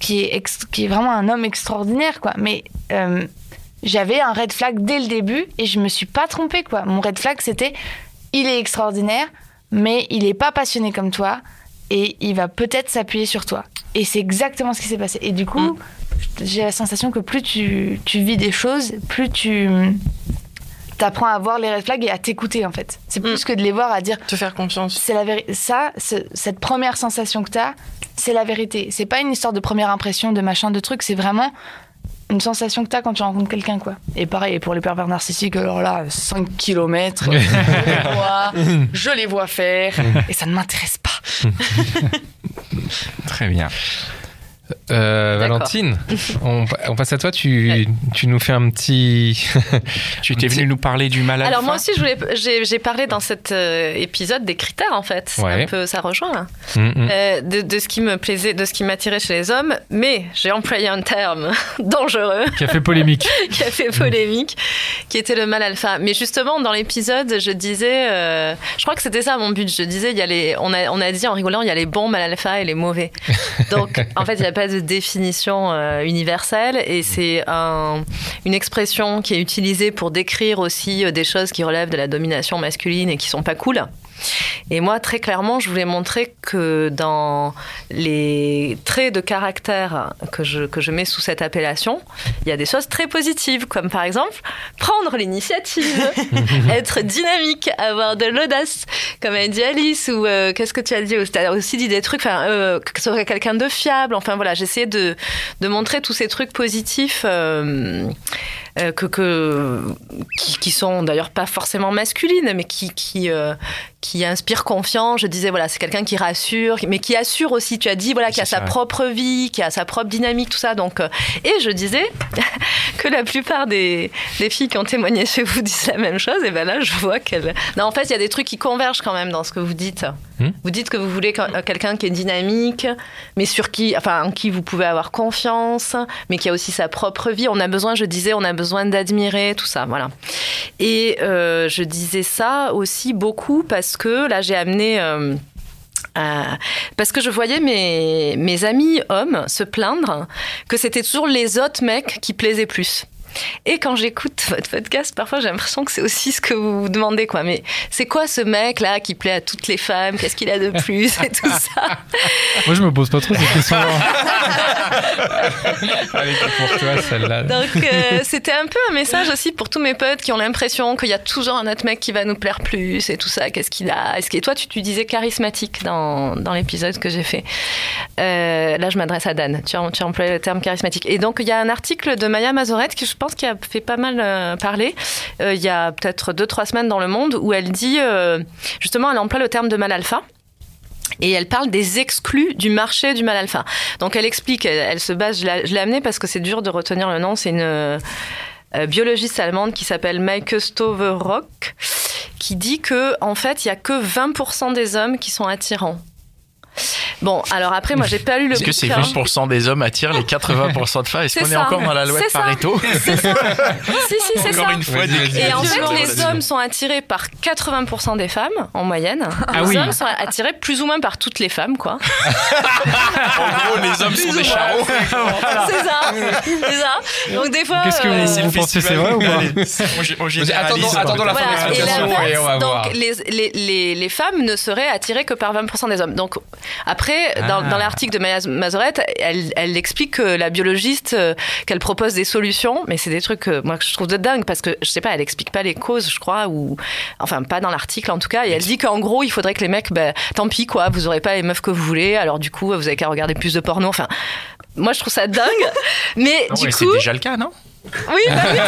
qui est, ex- qui est vraiment un homme extraordinaire, quoi. Mais euh, j'avais un red flag dès le début et je me suis pas trompée, quoi. Mon red flag, c'était il est extraordinaire, mais il est pas passionné comme toi et il va peut-être s'appuyer sur toi. Et c'est exactement ce qui s'est passé. Et du coup, j'ai la sensation que plus tu, tu vis des choses, plus tu t'apprends à voir les red flags et à t'écouter en fait. C'est plus que de les voir à dire te faire confiance c'est la vérité. Ça, ce- cette première sensation que tu as, c'est la vérité. C'est pas une histoire de première impression, de machin, de truc. C'est vraiment une sensation que tu as quand tu rencontres quelqu'un, quoi. Et pareil, pour les pervers narcissiques, alors là, 5 km, je les vois, je les vois faire, et ça ne m'intéresse pas. Très bien. Euh. Valentine, on, on passe à toi. Tu, tu nous fais un petit. Tu t'es venu nous parler du mal alpha Alors moi aussi, je voulais, j'ai, j'ai parlé dans cet euh, épisode des critères en fait. Ouais. Un peu, ça rejoint là. Mm, mm. Euh, de, de ce qui me plaisait, de ce qui m'attirait chez les hommes, mais j'ai employé un terme dangereux Qui a fait polémique. qui a fait polémique, qui était le mal alpha. Mais justement, dans l'épisode, je disais, euh, je crois que c'était ça mon but. Je disais, il y a les, on a, on a dit en rigolant, il y a les bons mal alpha et les mauvais. Donc, en fait, il n'y a pas de définition euh, universelle et c'est un- une expression qui est utilisée pour décrire aussi euh, des choses qui relèvent de la domination masculine et qui sont pas cool. Et moi, très clairement, je voulais montrer que dans les traits de caractère que je, que je mets sous cette appellation, il y a des choses très positives, comme par exemple prendre l'initiative, être dynamique, avoir de l'audace, comme a dit Alice, ou euh, qu'est-ce que tu as dit Tu as aussi dit des trucs, enfin, euh, que ce serait quelqu'un de fiable. Enfin voilà, j'essayais de, de montrer tous ces trucs positifs. euh, euh, que, que qui, qui sont d'ailleurs pas forcément masculines, mais qui qui euh, qui inspirent confiance. Je disais voilà, c'est quelqu'un qui rassure, mais qui assure aussi. Tu as dit voilà, qui a sa propre vie, qui a sa propre dynamique, tout ça. Donc euh, et je disais que la plupart des, des filles qui ont témoigné chez vous disent la même chose. Et ben là, je vois qu'elle. Non, en fait, il y a des trucs qui convergent quand même dans ce que vous dites. Hmm? Vous dites que vous voulez que- quelqu'un qui est dynamique, mais sur qui, enfin, en qui vous pouvez avoir confiance, mais qui a aussi sa propre vie. On a besoin, je disais, on a besoin d'admirer tout ça, voilà. Et euh, je disais ça aussi beaucoup parce que là, j'ai amené. euh, euh, parce que je voyais mes, mes amis hommes se plaindre que c'était toujours les autres mecs qui plaisaient plus. Et quand j'écoute votre podcast, parfois j'ai l'impression que c'est aussi ce que vous vous demandez, quoi. Mais c'est quoi ce mec là qui plaît à toutes les femmes? Qu'est-ce qu'il a de plus? Et tout ça Moi, je me pose pas trop ces questions. Allez, pour toi, celle-là. Donc euh, c'était un peu un message aussi pour tous mes potes qui ont l'impression qu'il y a toujours un autre mec qui va nous plaire plus et tout ça. Qu'est-ce qu'il a? Est-ce que et toi tu, tu disais charismatique dans, dans l'épisode que j'ai fait. Euh, là je m'adresse à Dan. Tu as, tu le terme charismatique. Et donc il y a un article de Maya Mazorette qui je pense qui a fait pas mal euh, parler. euh, il y a peut-être deux trois semaines dans le Monde où elle dit euh, justement elle emploie le terme de mal alpha. Et elle parle des exclus du marché du mal alpha. Donc elle explique, elle, se base, je l'ai amenée parce que c'est dur de retenir le nom, c'est une biologiste allemande qui s'appelle Maike Stoverock, qui dit que en fait il y a que 20% des hommes qui sont attirants. Bon, alors après moi j'ai pas lu le Est-ce que ces bouquin. 20% des hommes attirent les 80% de femmes? Est-ce C'est qu'on est encore dans la loi de C'est. Pareto? C'est ça. si si c'est Encore ça. une fois, Et en fait, les hommes sont attirés par 80% des femmes en moyenne. Ah les oui. hommes sont attirés plus ou moins par toutes les femmes, quoi. En gros, les hommes sont des charros. C'est ça, c'est ça. Donc des fois. Qu'est-ce que euh, vous, vous pensez, c'est vrai ou pas? Attendons, attendons la fin de et on va voir. donc les, les, les, les femmes ne seraient attirées que par 20% des hommes. Donc après, dans, Ah. dans l'article de Maya Mazorette, elle, elle explique que la biologiste, euh, qu'elle propose des solutions, mais c'est des trucs euh, moi que je trouve de dingue parce que je sais pas, elle explique pas les causes, je crois, ou enfin pas dans l'article en tout cas. Et elle dit qu'en gros, il faudrait que les mecs, ben, tant pis quoi, vous aurez pas les meufs que vous voulez, alors du coup, vous avez qu'à regarder plus de porno. Enfin, moi je trouve ça dingue, mais Non, du mais coup, c'est déjà le cas, non? Oui, bah oui,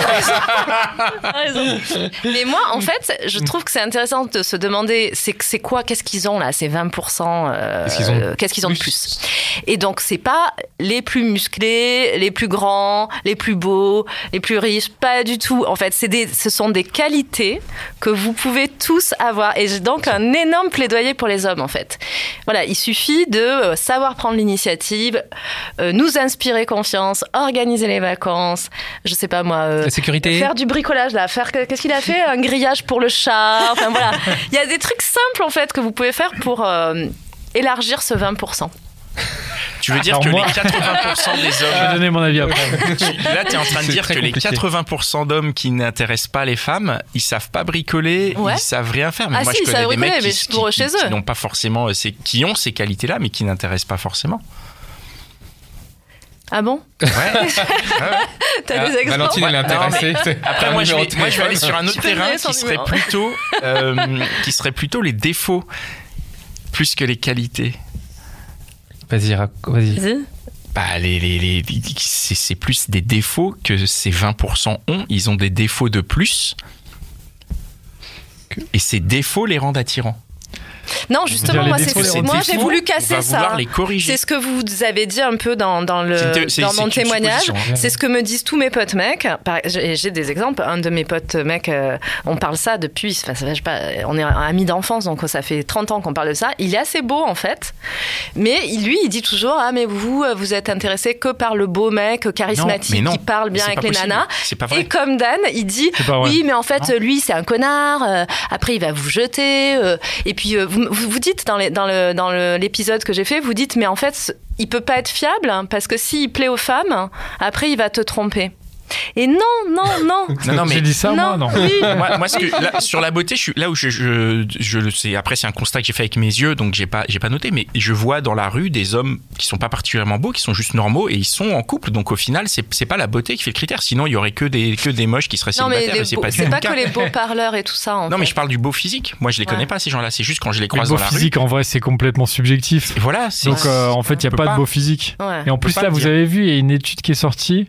t'as raison. Mais moi, en fait, je trouve que c'est intéressant de se demander, c'est c'est quoi, qu'est-ce qu'ils ont là, ces 20% euh, Qu'est-ce qu'ils ont de euh, Qu'est-ce qu'ils ont de plus? Et donc, c'est pas les plus musclés, les plus grands, les plus beaux, les plus riches, pas du tout. En fait, c'est des, ce sont des qualités que vous pouvez tous avoir. Et j'ai donc un énorme plaidoyer pour les hommes, en fait. Voilà, il suffit de euh, savoir prendre l'initiative, euh, nous inspirer confiance, organiser les vacances, je sais pas moi. euh, La sécurité. Faire du bricolage là, faire qu'est-ce qu'il a fait Un grillage pour le chat. Enfin voilà, il y a des trucs simples en fait que vous pouvez faire pour euh, élargir ce 20%. Tu veux dire Alors que moi- les 80% des Je vais hommes. donner mon avis après. tu- Là, tu es en train de dire que les compliqué. 80% d'hommes qui n'intéressent pas les femmes, ils savent pas bricoler, Ouais. ils savent rien faire. Mais Ah moi, si, je ils connais savent des mecs bricoler, qui, qui- chez qui eux. n'ont pas forcément, euh, ces- qui ont ces qualités-là, mais qui n'intéressent pas forcément. Ah bon? Ouais. T'as Ah, des exemples Valentine, elle est intéressée. Après, moi, je vais, de moi, je vais aller sur un autre terrain qui serait numéro. plutôt, euh, qui serait plutôt les défauts plus que les qualités. Vas-y, vas-y. Vas-y. Bah, les, les, les, c'est, c'est plus des défauts que ces 20% ont. Ils ont des défauts de plus. Et ces défauts les rendent attirants. Non, justement, moi, moi j'ai voulu casser ça. C'est ce que vous avez dit un peu dans, dans, le, dans mon témoignage. C'est ce que me disent tous mes potes mecs. J'ai des exemples. Un de mes potes mecs, euh, on parle ça depuis, enfin, ça je sais pas, on est amis d'enfance, donc ça fait 30 ans qu'on parle de ça. Il est assez beau en fait. Mais lui, il dit toujours Ah, mais vous, vous êtes intéressé que par le beau mec charismatique mais non. qui parle bien avec les possible. nanas. C'est pas vrai. Et comme Dan, il dit oui, mais en fait, Non. lui, c'est un connard. euh, après, il va vous jeter. euh, et puis, euh, vous, vous dites dans dans l'épisode que j'ai fait, vous dites, mais en fait, il peut pas être fiable parce que s'il plaît aux femmes, après, il va te tromper. Et non, non, non. Non, non, mais J'ai dit ça, moi, non. oui. moi, moi, ce que, là, sur la beauté, je suis là où je, je, je le sais. Après, c'est un constat que j'ai fait avec mes yeux, donc j'ai pas, j'ai pas noté, mais je vois dans la rue des hommes qui sont pas particulièrement beaux, qui sont juste normaux et ils sont en couple. Donc au final, c'est, c'est pas la beauté qui fait le critère. Sinon, il y aurait que des, que des moches qui seraient Non, mais célibataires. les et c'est beaux- pas, du c'est pas le que les beaux parleurs et tout ça. En Non, mais je parle du beau physique. Moi, je les connais Ouais. pas ces gens-là. C'est juste quand je les Le croise beau dans la rue. physique, en vrai, c'est complètement subjectif. Et voilà. C'est, Donc, euh, en fait, il n'y a pas, pas- de beau physique. Ouais. Et en plus, là, le vous avez vu, il y a une étude qui est sortie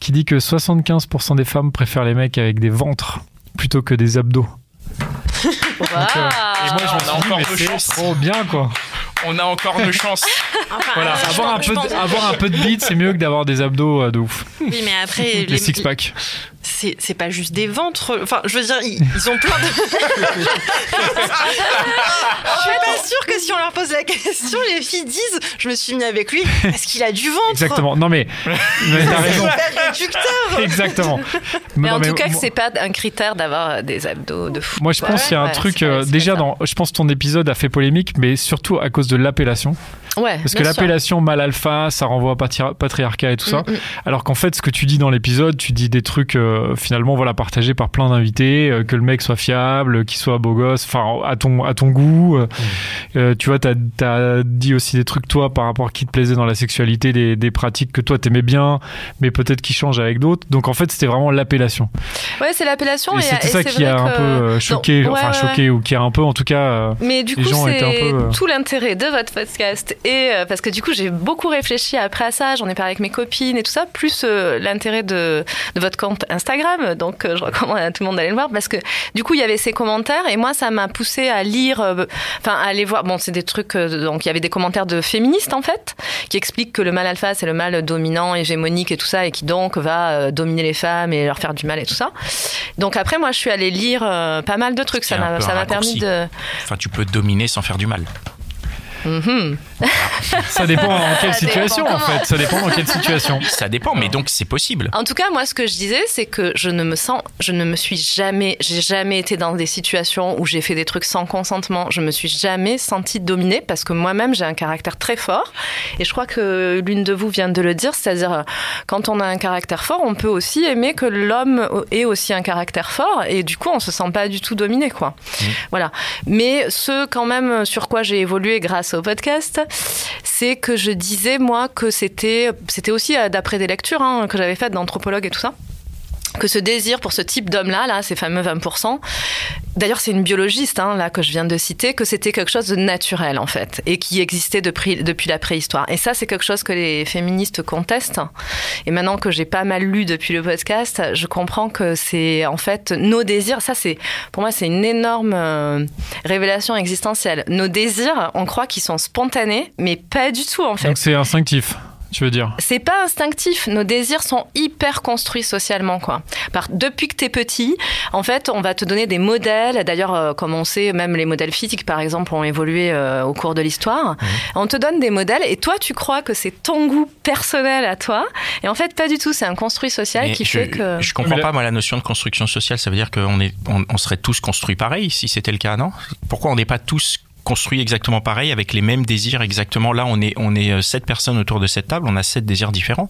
qui dit que 75% des femmes préfèrent les mecs avec des ventres plutôt que des abdos. Waouh. Et moi, je me on a suis dit, encore mais de c'est chance. trop bien, quoi. On a encore de chance. Enfin, Voilà, euh, avoir, un peu de, avoir un peu de bite, c'est mieux que d'avoir des abdos euh, de ouf. Oui, mais après, Les les, six-packs. C'est pas juste des ventres. Enfin, je veux dire, ils, ils ont plein de. je suis pas sûre que si on leur pose la question, les filles disent Je me suis mis avec lui parce qu'il a du ventre. Exactement. Non, mais, mais t'as raison. réducteur. Exactement. Mais en tout cas, que c'est pas un critère d'avoir des abdos de fou. Moi, je pense qu'il y a un Ouais, truc. euh, déjà, dans, je pense que ton épisode a fait polémique, mais surtout à cause de l'appellation. Ouais, Parce que l'appellation mal alpha, ça renvoie à patri- patriarcat et tout ça. Mm, mm. Alors qu'en fait, ce que tu dis dans l'épisode, tu dis des trucs euh, finalement voilà partagés par plein d'invités, euh, que le mec soit fiable, qu'il soit beau gosse, enfin à ton à ton goût. euh, euh, tu vois, t'as as dit aussi des trucs toi par rapport à qui te plaisait dans la sexualité, des, des pratiques que toi t'aimais bien, mais peut-être qui changent avec d'autres. Donc en fait, c'était vraiment l'appellation. Ouais, c'est l'appellation. Et Et, c'était ça qui a un peu choqué, Non, ouais, enfin ouais, choqué ou qui a un peu en tout cas. Mais du Les coup, gens étaient un c'est peu, euh, tout l'intérêt de votre podcast. Et euh, parce que du coup, j'ai beaucoup réfléchi après à ça. J'en ai parlé avec mes copines et tout ça, plus euh, l'intérêt de, de votre compte Instagram. Donc, euh, je recommande à tout le monde d'aller le voir parce que du coup, il y avait ces commentaires et moi, ça m'a poussé à lire, enfin, à aller voir. Bon, c'est des trucs. donc, il y avait des commentaires de féministes en fait qui expliquent que le mal alpha, c'est le mal dominant, hégémonique et tout ça, et qui donc va dominer les femmes et leur faire du mal et tout ça. Donc après, moi, je suis allée lire pas mal de trucs. Ça m'a permis de. Enfin, tu peux dominer sans faire du mal. Mhm. Ça dépend en quelle situation en fait. Ça dépend dans quelle situation. Ça dépend, mais donc c'est possible. En tout cas, moi, ce que je disais, c'est que je ne me sens, je ne me suis jamais, j'ai jamais été dans des situations où j'ai fait des trucs sans consentement. Je me suis jamais sentie dominée parce que moi-même, j'ai un caractère très fort. Et je crois que l'une de vous vient de le dire, c'est-à-dire, euh, quand on a un caractère fort, on peut aussi aimer que l'homme ait aussi un caractère fort. Et du coup, on se sent pas du tout dominé, quoi. Voilà. Mais ce, quand même, sur quoi j'ai évolué grâce au podcast, c'est que je disais, moi, que c'était, aussi euh, d'après des lectures hein, que j'avais faites d'anthropologue et tout ça, que ce désir pour ce type d'homme-là, là, ces fameux 20%, d'ailleurs c'est une biologiste hein, là que je viens de citer, que c'était quelque chose de naturel en fait, et qui existait depuis, la préhistoire. Et ça c'est quelque chose que les féministes contestent. Et maintenant que j'ai pas mal lu depuis le podcast, je comprends que c'est en fait nos désirs, ça c'est, pour moi c'est une énorme euh, révélation existentielle. Nos désirs, on croit qu'ils sont spontanés, mais pas du tout en fait. Donc c'est instinctif, tu veux dire. C'est pas instinctif. Nos désirs sont hyper construits socialement, quoi. Par, depuis que t'es petit, en fait, on va te donner des modèles. D'ailleurs, euh, comme on sait, même les modèles physiques, par exemple, ont évolué euh, au cours de l'histoire. On te donne des modèles et toi, tu crois que c'est ton goût personnel à toi. Et en fait, pas du tout. C'est un construit social Mais qui je, fait que. je comprends pas moi la notion de construction sociale. Ça veut dire qu'on est, on, on serait tous construits pareil si c'était le cas, non? Pourquoi on n'est pas tous construits exactement pareil avec les mêmes désirs exactement Là, on est, on est euh, sept personnes autour de cette table, on a sept désirs différents.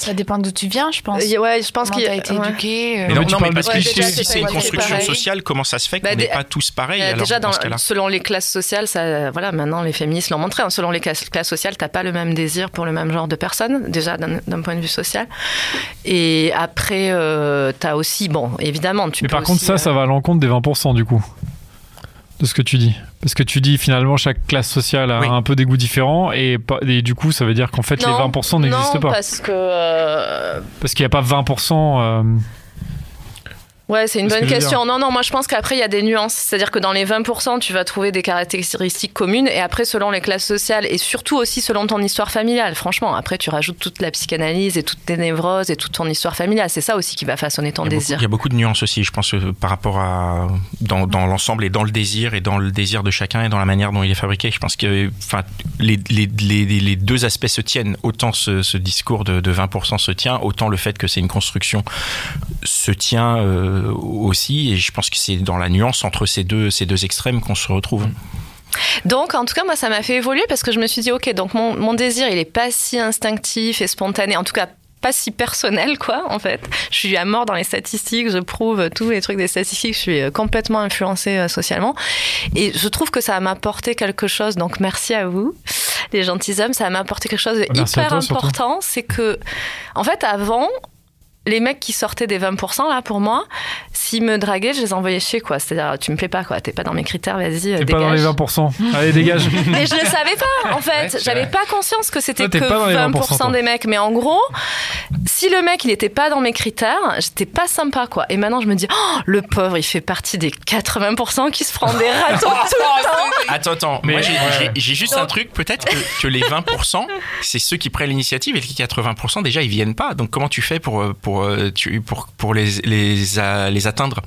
Ça dépend d'où tu viens, je pense. Euh, ouais, je pense qu'il a- été ouais. éduqué. euh, Mais non, mais tu non, mais parce que si c'est une construction sociale, comment ça se fait Bah, qu'on des- n'est pas tous pareils alors, déjà, dans selon les classes sociales, ça, voilà, maintenant les féministes l'ont montré. hein, selon les classes, classes sociales, t'as pas le même désir pour le même genre de personnes, déjà d'un point de vue social. Et après, euh, t'as aussi, bon, évidemment, tu Mais peux par contre, aussi, ça, euh, ça va à l'encontre des 20% du coup. De ce que tu dis. Parce que tu dis finalement chaque classe sociale a Oui. un peu des goûts différents et, du coup ça veut dire qu'en fait les non, 20% n'existent non, pas. parce que euh, Parce qu'il n'y a pas 20%. euh, Ouais, c'est une bonne que question. Non, non, moi je pense qu'après il y a des nuances. C'est-à-dire que dans les 20%, tu vas trouver des caractéristiques communes et après selon les classes sociales et surtout aussi selon ton histoire familiale. Franchement, après tu rajoutes toute la psychanalyse et toutes tes névroses et toute ton histoire familiale. C'est ça aussi qui va façonner ton il beaucoup, désir. il y a beaucoup de nuances aussi, je pense, euh, par rapport à dans, dans l'ensemble et dans le désir et dans le désir de chacun et dans la manière dont il est fabriqué. Je pense que enfin, les, les, les, les deux aspects se tiennent. Autant ce, ce discours de, de 20% se tient, autant le fait que c'est une construction se tient euh, aussi. Et je pense que c'est dans la nuance entre ces deux, ces deux extrêmes qu'on se retrouve. Donc, en tout cas, moi, ça m'a fait évoluer parce que je me suis dit, ok, donc mon, mon désir, il est pas si instinctif et spontané, en tout cas pas si personnel, quoi, en fait. Je suis à mort dans les statistiques, je prouve tous les trucs des statistiques, je suis euh, complètement influencée euh, socialement. Et je trouve que ça m'a apporté quelque chose, donc merci à vous, les gentilshommes, ça m'a apporté quelque chose de Merci hyper toi, important, c'est que, en fait, avant, les mecs qui sortaient des 20% là pour moi, s'ils me draguaient, je les envoyais chez quoi. C'est-à-dire, tu me plais pas quoi, t'es pas dans mes critères, vas-y, euh, T'es pas dans les dégage. 20%. Allez, dégage. Mais je le savais pas, en fait. Ouais, J'avais pas conscience que c'était que t'es pas dans les 20%, 20%, toi. des mecs. Mais en gros, si le mec, il était pas dans mes critères, j'étais pas sympa, quoi. Et maintenant, je me dis, oh, le pauvre, il fait partie des 80% qui se prend des ratons tout le temps. Attends, attends. Mais- Moi, j'ai- juste un truc. Peut-être que, que les 20%, c'est ceux qui prennent l'initiative et les 80%, déjà, ils viennent pas. Donc, comment tu fais pour, euh, euh, tu- pour, pour les, les, atteindre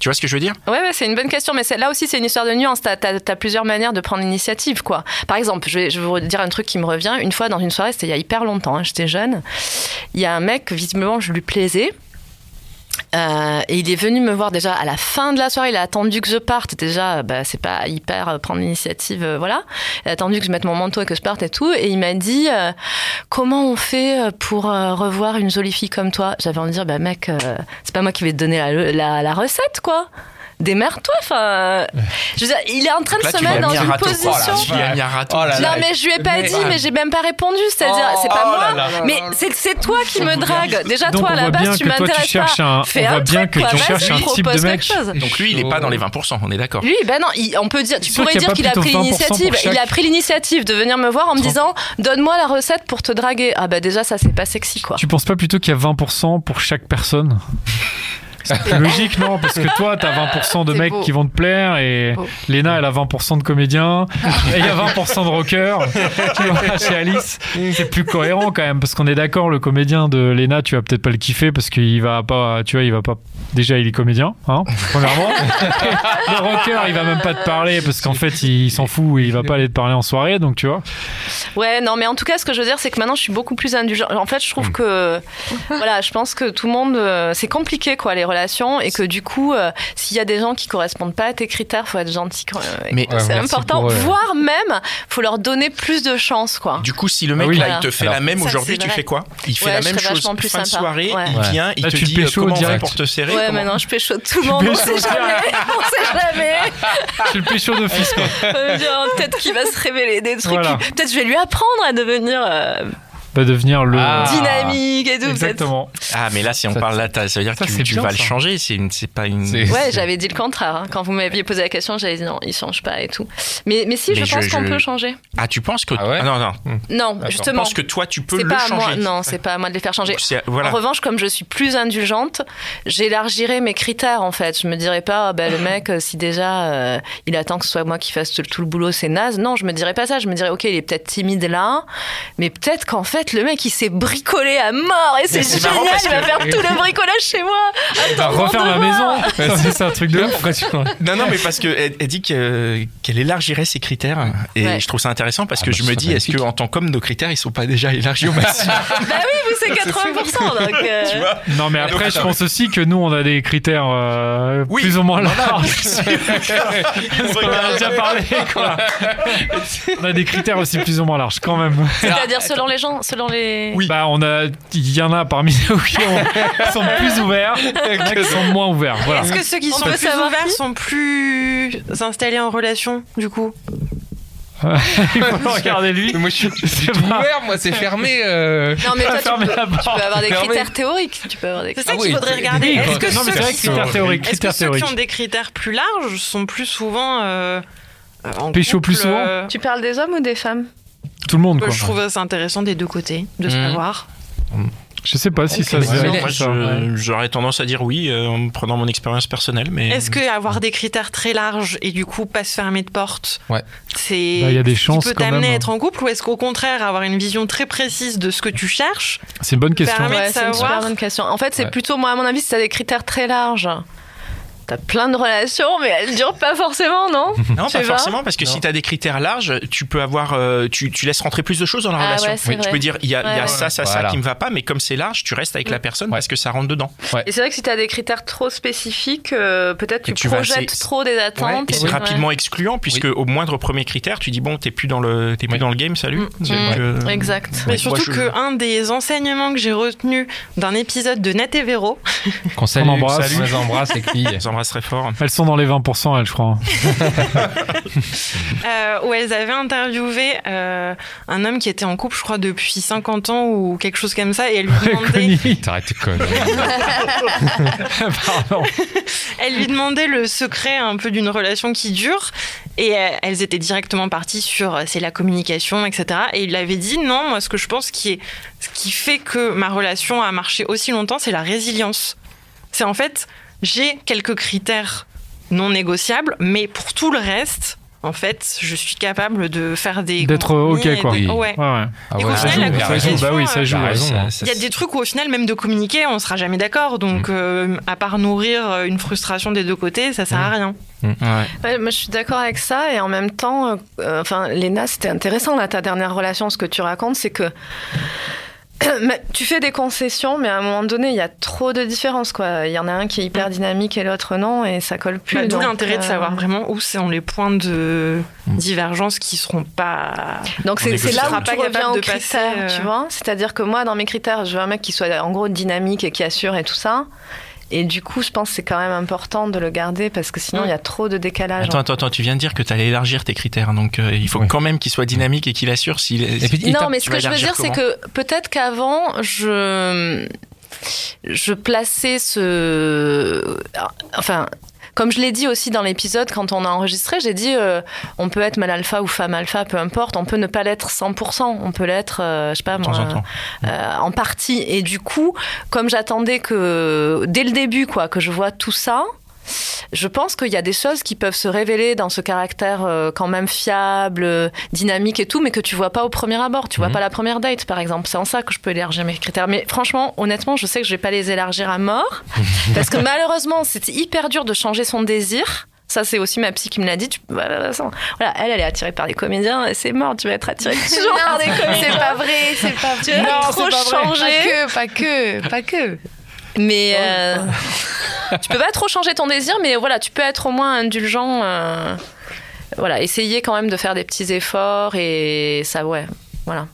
Tu vois ce que je veux dire? Ouais, c'est une bonne question, mais là aussi c'est une histoire de nuance. T'as as, plusieurs manières de prendre l'initiative, quoi. Par exemple, je vais, je vais vous dire un truc qui me revient. Une fois dans une soirée, c'était il y a hyper longtemps, hein, j'étais jeune. Il y a un mec, visiblement, je lui plaisais. Euh, et il est venu me voir déjà à la fin de la soirée. Il a attendu que je parte. Déjà, bah, c'est pas hyper euh, prendre l'initiative, euh, voilà. Il a attendu que je mette mon manteau et que je parte et tout. Et il m'a dit euh, comment on fait pour revoir une jolie fille comme toi? J'avais envie de dire bah mec, c'est pas moi qui vais te donner la, la recette, quoi. Démerde-toi. Enfin, je veux dire, il est en train de Là, se mettre dans une râteau. position. Oh là, tu un. Oh là Non mais je lui ai pas Mais- dit, mais j'ai même pas répondu. C'est-à-dire, Oh, c'est pas oh moi. là là là mais c'est c'est toi qui me drague. Déjà Donc, toi à la base tu m'intéresses pas. un- Fais on voit un bien truc, que tu cherches un type de propose mec. quelque chose. Donc, lui, il est pas dans les 20%, on est d'accord. Lui, ben non, on peut dire, tu pourrais qu'il y a dire qu'il a pris 20% pour l'initiative. Il a pris l'initiative de venir me voir en me disant, donne-moi la recette pour te draguer. Ah bah déjà ça c'est pas sexy quoi. Tu penses pas plutôt qu'il y a 20% pour chaque personne? C'est plus logique, non Parce que toi, t'as 20% de mecs beau. qui vont te plaire et Beau. Léna, elle a 20% de comédiens et il y a 20% de rockers. tu vois, chez Alice, c'est plus cohérent quand même parce qu'on est d'accord, le comédien de Léna, tu vas peut-être pas le kiffer parce qu'il va pas, tu vois, il va pas. Déjà, il est comédien, hein, premièrement. le rocker, il va même pas te parler parce qu'en fait, il s'en fout et il va pas aller te parler en soirée, donc tu vois. Ouais, non, mais en tout cas, ce que je veux dire, c'est que maintenant, je suis beaucoup plus indulgente. En fait, je trouve que, voilà, je pense que tout le monde, euh, c'est compliqué, quoi, les relations, et que du coup, euh, s'il y a des gens qui correspondent pas à tes critères, faut être gentil. Quand, euh, Mais- c'est Ouais, important. pour eux. Voire même, faut leur donner plus de chance, quoi. Du coup, si le mec Ah oui. là, Voilà. il te fait Alors, la même aujourd'hui, tu fais quoi? Il fait Ouais, la je même chose plus fin de sympa. soirée, Ouais. il vient, il Là, te tu dit euh, pécho comment on fait direct. pour te serrer. Ouais, comment- maintenant, je pécho tout le monde, on sait jamais. on sait jamais. C'est le pécho d'office. Euh, Peut-être qu'il va se révéler des trucs. Peut-être je vais lui apprendre à devenir euh, Va devenir le. Ah. dynamique et tout. Exactement. Ah, mais là, si on Ça- parle là, ça veut dire ça, que tu, c'est tu bien, vas le changer. C'est pas une. Ouais, j'avais dit le contraire. hein. Quand vous m'aviez posé la question, j'avais dit non, il change pas et tout. Mais, mais si, Mais je pense je- qu'on je- peut changer. Ah, tu penses que Ah ouais non, non. Non, Je justement. pense que toi, tu peux le pas à moi. changer. Non, c'est pas à moi de les faire changer. Voilà. En revanche, comme je suis plus indulgente, j'élargirai mes critères en fait. Je me dirais pas, ah, bah, le mec, euh, si déjà euh, il attend que ce soit moi qui fasse tout, tout le boulot, c'est naze. Non, je me dirais pas ça. Je me dirais, ok, il est peut-être timide là, mais peut-être qu'en fait, le mec, il s'est bricolé à mort et c'est génial. Il va que- faire tout le bricolage chez moi. Il va refaire ma maison. C'est un truc de ouf. Pourquoi tu Non, non, mais parce qu'elle elle dit que- qu'elle élargirait ses critères. Et Ouais. je trouve ça intéressant parce Ah que bah, je me dis, est-ce qu'en tant qu'homme, nos critères, ils sont pas déjà élargis au maximum? Bah oui, vous c'est 80%. Donc, euh, Tu vois? Non, mais après, je pense aussi que nous, on a des critères euh, Oui, plus ou moins on larges. en a déjà parlé, quoi. On a des critères aussi plus ou moins larges, quand même. C'est-à-dire selon les gens, selon les. Oui. Bah, on a, il y en a parmi nous qui ont- sont plus ouverts, il y en a qui sont moins ouverts. Voilà. Est-ce que ceux qui On sont peut plus savoir ouverts qui sont plus installés en relation, du coup Il faut regarder lui. Moi, je suis, je pas- ouvert, moi, c'est fermé. euh. Non, mais toi, tu Fermez peux, la tu peux porte. avoir des Fermez. critères théoriques. Tu peux avoir des C'est ça Ah qu'il oui, faudrait regarder. oui, Est-ce que Non, mais c'est ceux vrai, qui critères sont- théoriques. Est-ce que Critères ceux qui théoriques. ont des critères plus larges sont plus souvent euh, euh, en Pécho couple, plus souvent euh, Tu parles des hommes ou des femmes? Tout le monde, quoi. Je trouve ça intéressant des deux côtés de Mhm. savoir. Je sais pas si ça se Ouais, je- j'aurais tendance à dire oui euh, en prenant mon expérience personnelle, mais. Est-ce que avoir des critères très larges et du coup pas se fermer de porte, Ouais. c'est Bah, il y a des qui chances peut t'amener à être en couple ou est-ce qu'au contraire avoir une vision très précise de ce que tu cherches C'est une bonne question. Ouais, c'est une super bonne question. En fait, c'est Ouais. plutôt, moi, à mon avis, si tu as des critères très larges T'as plein de relations, mais elles durent pas forcément, non Non, pas forcément, parce que Non. si tu as des critères larges, tu peux avoir, euh, tu, tu laisses rentrer plus de choses dans la Ah relation. ouais, Tu peux dire, il y a, il y a Ouais, ouais. ça, ça, Voilà. ça qui me va pas, mais comme c'est large, tu restes avec la personne parce que ça rentre dedans. Et c'est vrai que si t'as des critères trop spécifiques, euh, peut-être tu, tu projettes assez- trop des attentes. et c'est rapidement excluant, puisque au moindre premier critère, tu dis, bon, t'es plus dans le, t'es plus dans le game, salut. Mm. Mm. euh, Exact. Mais surtout moi, je- que un des enseignements que j'ai retenu d'un épisode de Nat et Véro, Qu'on salue, On embrasse. on les embrasse les filles. Très fort. Elles sont dans les 20%, elles, je crois. euh, où elles avaient interviewé euh, un homme qui était en couple, je crois, depuis 50 ans ou quelque chose comme ça, et elle lui demandait. T'arrêtes tes conneries. Pardon. elle lui demandait le secret un peu d'une relation qui dure, et euh, elles étaient directement parties sur euh, c'est la communication, etc. Et il avait dit non, moi ce que je pense qui est ce qui fait que ma relation a marché aussi longtemps, c'est la résilience. C'est en fait j'ai quelques critères non négociables, mais pour tout le reste. En fait, je suis capable de faire des D'être OK, et quoi. de- Oui. ouais. Ah Et ouais, au Ça final, joue, la il a ça raison. joue. Bah oui, ça joue. Raison, hein. Il y a des trucs où au final, même de communiquer, on sera jamais d'accord. Donc, euh, à part nourrir euh, une frustration des deux côtés, ça sert à rien. Ouais. Ouais, moi, je suis d'accord avec ça. Et en même temps, euh, euh, enfin, Léna, c'était intéressant, là, ta dernière relation. Ce que tu racontes, c'est que tu fais des concessions, mais à un moment donné, il y a trop de différences. Quoi. Il y en a un qui est hyper dynamique et l'autre non, et ça colle plus. Bah, D'où l'intérêt de euh, savoir vraiment où sont les points de divergence qui seront pas. Donc c'est là où pas tu reviens aux critères, euh, tu vois. C'est-à-dire que moi, dans mes critères, je veux un mec qui soit en gros dynamique et qui assure et tout ça. Et du coup, je pense que c'est quand même important de le garder parce que sinon, il y a trop de décalage. Attends, attends, attends, tu viens de dire que tu allais élargir tes critères, donc euh, il faut Oui. quand même qu'il soit dynamique et qu'il assure s'il est. Puis, non, mais ce que je veux dire, c'est que peut-être qu'avant, je je plaçais ce, enfin. Comme je l'ai dit aussi dans l'épisode, quand on a enregistré, j'ai dit euh, on peut être mâle alpha ou femme alpha, peu importe, on peut ne pas l'être 100%, on peut l'être, euh, je sais pas moi, euh, en partie. Et du coup, comme j'attendais que dès le début, quoi, que je vois tout ça, je pense qu'il y a des choses qui peuvent se révéler dans ce caractère euh, quand même fiable, euh, dynamique et tout, mais que tu vois pas au premier abord. Tu vois Mhm. pas la première date, par exemple. C'est en ça que je peux élargir mes critères. Mais franchement, honnêtement, je sais que je vais pas les élargir à mort, parce que malheureusement, c'est hyper dur de changer son désir. Ça, c'est aussi ma psy qui me l'a dit. Tu... Voilà, elle, elle est attirée par les comédiens. C'est mort, tu vas être attirée toujours par des comédiens. C'est pas vrai, c'est pas Tu vrai. vas trop changer. Pas que, pas que, pas que. Mais euh, tu peux pas trop changer ton désir, mais voilà, tu peux être au moins indulgent. euh, voilà, essayer quand même de faire des petits efforts et ça, ouais, voilà.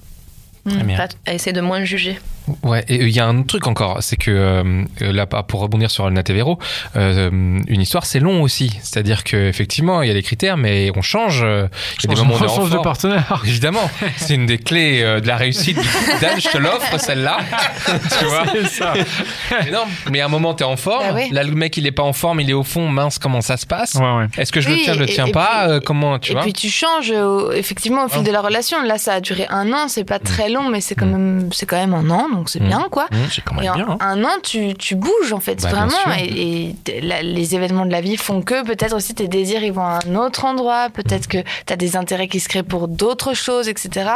Pas- essayer de moins juger. Ouais, et il y a un autre truc encore, c'est que euh, là, pour rebondir sur Natevero, euh, une histoire c'est long aussi. C'est-à-dire qu'effectivement, il y a des critères, mais on change. euh, Il y a des moments où on change de partenaire. Évidemment, c'est une des clés euh, de la réussite. Dan, je te l'offre, celle-là. tu vois C'est ça. mais non, mais à un moment, t'es en forme. Bah oui. Là, le mec, il est pas en forme, il est au fond. Mince, comment ça se passe Ouais, ouais. Est-ce que je Oui, le tiens, je le et- tiens et pas puis- Euh, Comment, tu et vois puis tu changes euh, effectivement au fil Ouais. de la relation. Là, ça a duré un an, c'est pas très long, mais c'est quand Mm. même, c'est quand même un an, donc c'est bien, quoi. C'est quand Et même en bien. hein. un an, tu, tu bouges en fait, Bah, bien vraiment. Et, et t- la- les événements de la vie font que peut-être aussi tes désirs ils vont à un autre endroit, peut-être que tu as des intérêts qui se créent pour d'autres choses, etc.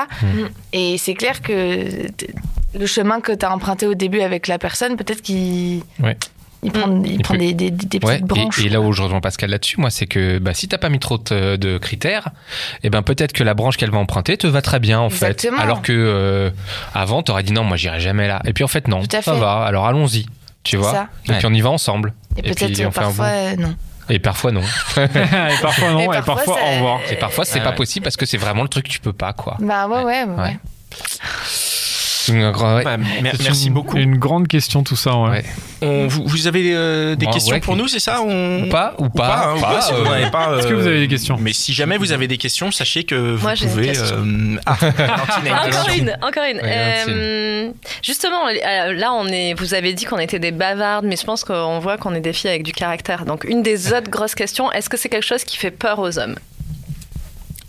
Et c'est clair que le chemin que tu as emprunté au début avec la personne, peut-être qu'il Ouais. Il prend, il Il prend peut- des, des, des petites Ouais, branches. et, et là où je rejoins Pascal là-dessus, moi, c'est que bah, si t'as pas mis trop de, de critères, eh ben peut-être que la branche qu'elle va emprunter te va très bien en Exactement. fait. Alors que euh, avant, t'aurais dit non, moi j'irai jamais là. Et puis en fait non, Tout à ça fait. va. Alors allons-y, tu vois. ça. Et puis on y va ensemble. Et, peut-être on euh, fait un parfois, euh, non. Et parfois non. et parfois non, Et et parfois, au revoir. Et parfois c'est Ouais, pas possible parce que c'est vraiment le truc que tu peux pas quoi. Bah ouais, ouais, ouais. Ouais. merci une- beaucoup. Une grande question tout ça, ouais. Ouais. On- vous, vous avez euh, des questions ouais, pour nous, c'est ça on... Ou pas, ou pas, hein, euh, Est-ce que vous euh, avez des questions Mais si jamais vous avez des questions, sachez que vous Moi, une pouvez. euh, Ah, Encore une, encore une. Ouais, Euh, justement, euh, là, on est. Vous avez dit qu'on était des bavardes, mais je pense qu'on voit qu'on est des filles avec du caractère. Donc, une des autres grosses questions est-ce que c'est quelque chose qui fait peur aux hommes?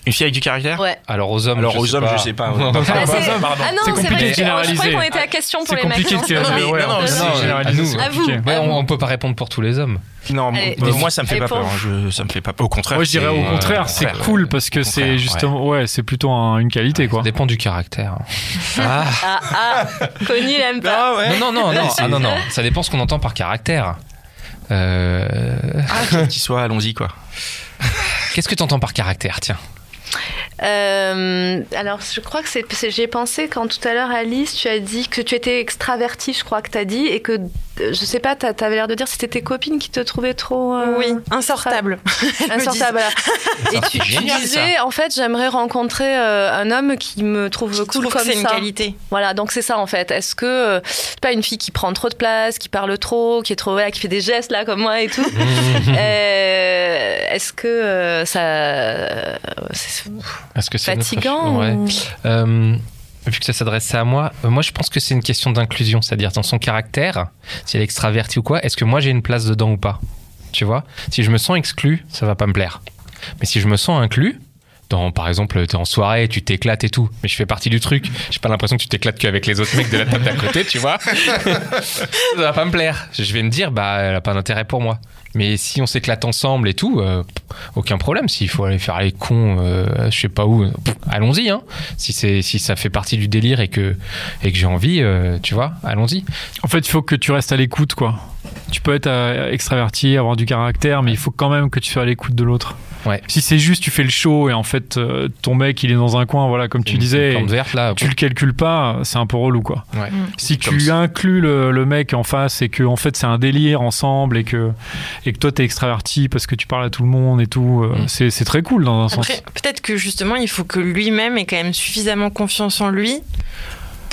Une fille avec du caractère Ouais. Alors aux hommes, Alors je aux sais hommes, pas. je sais pas. Ah, Pardon, c'est- pardon. Ah non, C'est c'est compliqué vrai. de Je croyais généraliser. qu'on était à question pour C'est les mecs. compliqué non, de c'est pas mais- ouais, non, non, on- c'est- c'est à généralisé, nous. c'est À vous. compliqué. Ouais, on, on peut pas répondre pour tous les hommes. Non, Allez, euh, des- moi ça me fait pas peur. hein, je- ça me fait pas peur. Au contraire. Moi, je dirais au c'est- contraire, c'est contraire, cool euh, parce que c'est justement, ouais, c'est plutôt un- une qualité, quoi. Ça dépend du caractère. Ah. Ah, ah, Connie, il aime pas. Ah ouais. Non, non, non, non, C'est- ah, non, non. Ça dépend ce qu'on entend par caractère. Euh, Ah, qu'il soit, allons-y, quoi. Qu'est-ce que tu entends par caractère Tiens? Euh, alors, je crois que c'est, c'est- j'y ai pensé quand tout à l'heure, Alice, tu as dit que tu étais extravertie, je crois que tu as dit, et que, euh, je sais pas, tu avais l'air de dire c'était tes copines qui te trouvaient trop. euh, Oui, insortable. Insortable. Et tu, tu génial, disais, en fait, j'aimerais rencontrer euh, un homme qui me trouve Je cool trouve que comme c'est une ça. qualité. Voilà, donc c'est ça en fait. Est-ce que euh, c'est pas une fille qui prend trop de place, qui parle trop, qui est trop voilà, qui fait des gestes là comme moi et tout Euh, Est-ce que euh, ça Est-ce que c'est notre- fatigant Ouais. ou- Euh, vu que ça s'adresse à moi, euh, moi je pense que c'est une question d'inclusion, c'est-à-dire dans son caractère, si elle est extravertie ou quoi, est-ce que moi j'ai une place dedans ou pas? Tu vois? Si je me sens exclu, ça va pas me plaire. Mais si je me sens inclus, dans, par exemple, t'es en soirée, tu t'éclates et tout, mais je fais partie du truc, j'ai pas l'impression que tu t'éclates qu'avec les autres mecs de la table d'à côté, tu vois Ça va pas me plaire. Je vais me dire, bah, elle a pas d'intérêt pour moi. Mais si on s'éclate ensemble et tout, euh, aucun problème. S'il faut aller faire les cons, euh, je sais pas où, allons-y. Hein. Si c'est si ça fait partie du délire et que et que j'ai envie, euh, tu vois, allons-y. En fait, il faut que tu restes à l'écoute, quoi. Tu peux être euh, extraverti, avoir du caractère, mais il faut quand même que tu sois à l'écoute de l'autre. Ouais. Si c'est juste tu fais le show et en fait euh, ton mec il est dans un coin, voilà, comme tu Une- disais, verte là. tu le calcules pas, c'est un peu relou, quoi. Ouais. Si tu inclus le, le mec en face et que en fait c'est un délire ensemble et que et que toi t'es extraverti parce que tu parles à tout le monde et tout, euh, Mm. c'est très cool dans un sens. Peut-être que justement, il faut que lui-même ait quand même suffisamment confiance en lui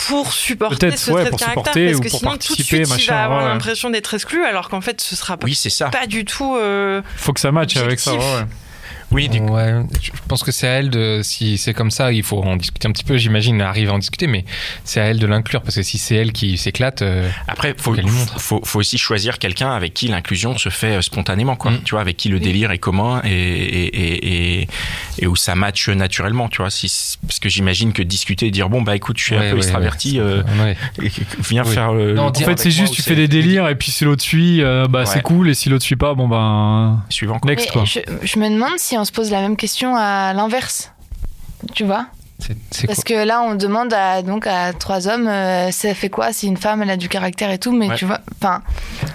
pour supporter ce ouais, trait de pour caractère. supporter Parce ou que sinon, tout de participer, suite, il machin, va avoir ouais. l'impression d'être exclu, alors qu'en fait, ce sera pas, Oui, c'est ça. pas du tout. euh, Faut que ça matche avec ça. Ouais. Oui, du Ouais, je pense que c'est à elle de, si c'est comme ça, il faut en discuter un petit peu, j'imagine, arriver à en discuter, mais c'est à elle de l'inclure, parce que si c'est elle qui s'éclate, euh, Après, faut, faut, faut aussi choisir quelqu'un avec qui l'inclusion se fait euh, spontanément, quoi. Mm. Tu vois, avec qui le délire est commun et, et, et, et, et où ça matche naturellement, tu vois. Si, parce que j'imagine que discuter et dire, bon, bah écoute, je suis ouais, un peu ouais, extraverti, ouais. euh, viens Oui. faire euh, le. Non, le dire En fait, c'est juste tu fais des délires et puis si l'autre suit, euh, bah c'est cool et si l'autre suit pas, bon bah suivant, quoi. next quoi. je, je me demande si on se pose la même question à l'inverse. Tu vois Parce que là, on demande à, donc à trois hommes, euh, ça fait quoi si une femme elle a du caractère et tout, mais Ouais. tu vois, enfin,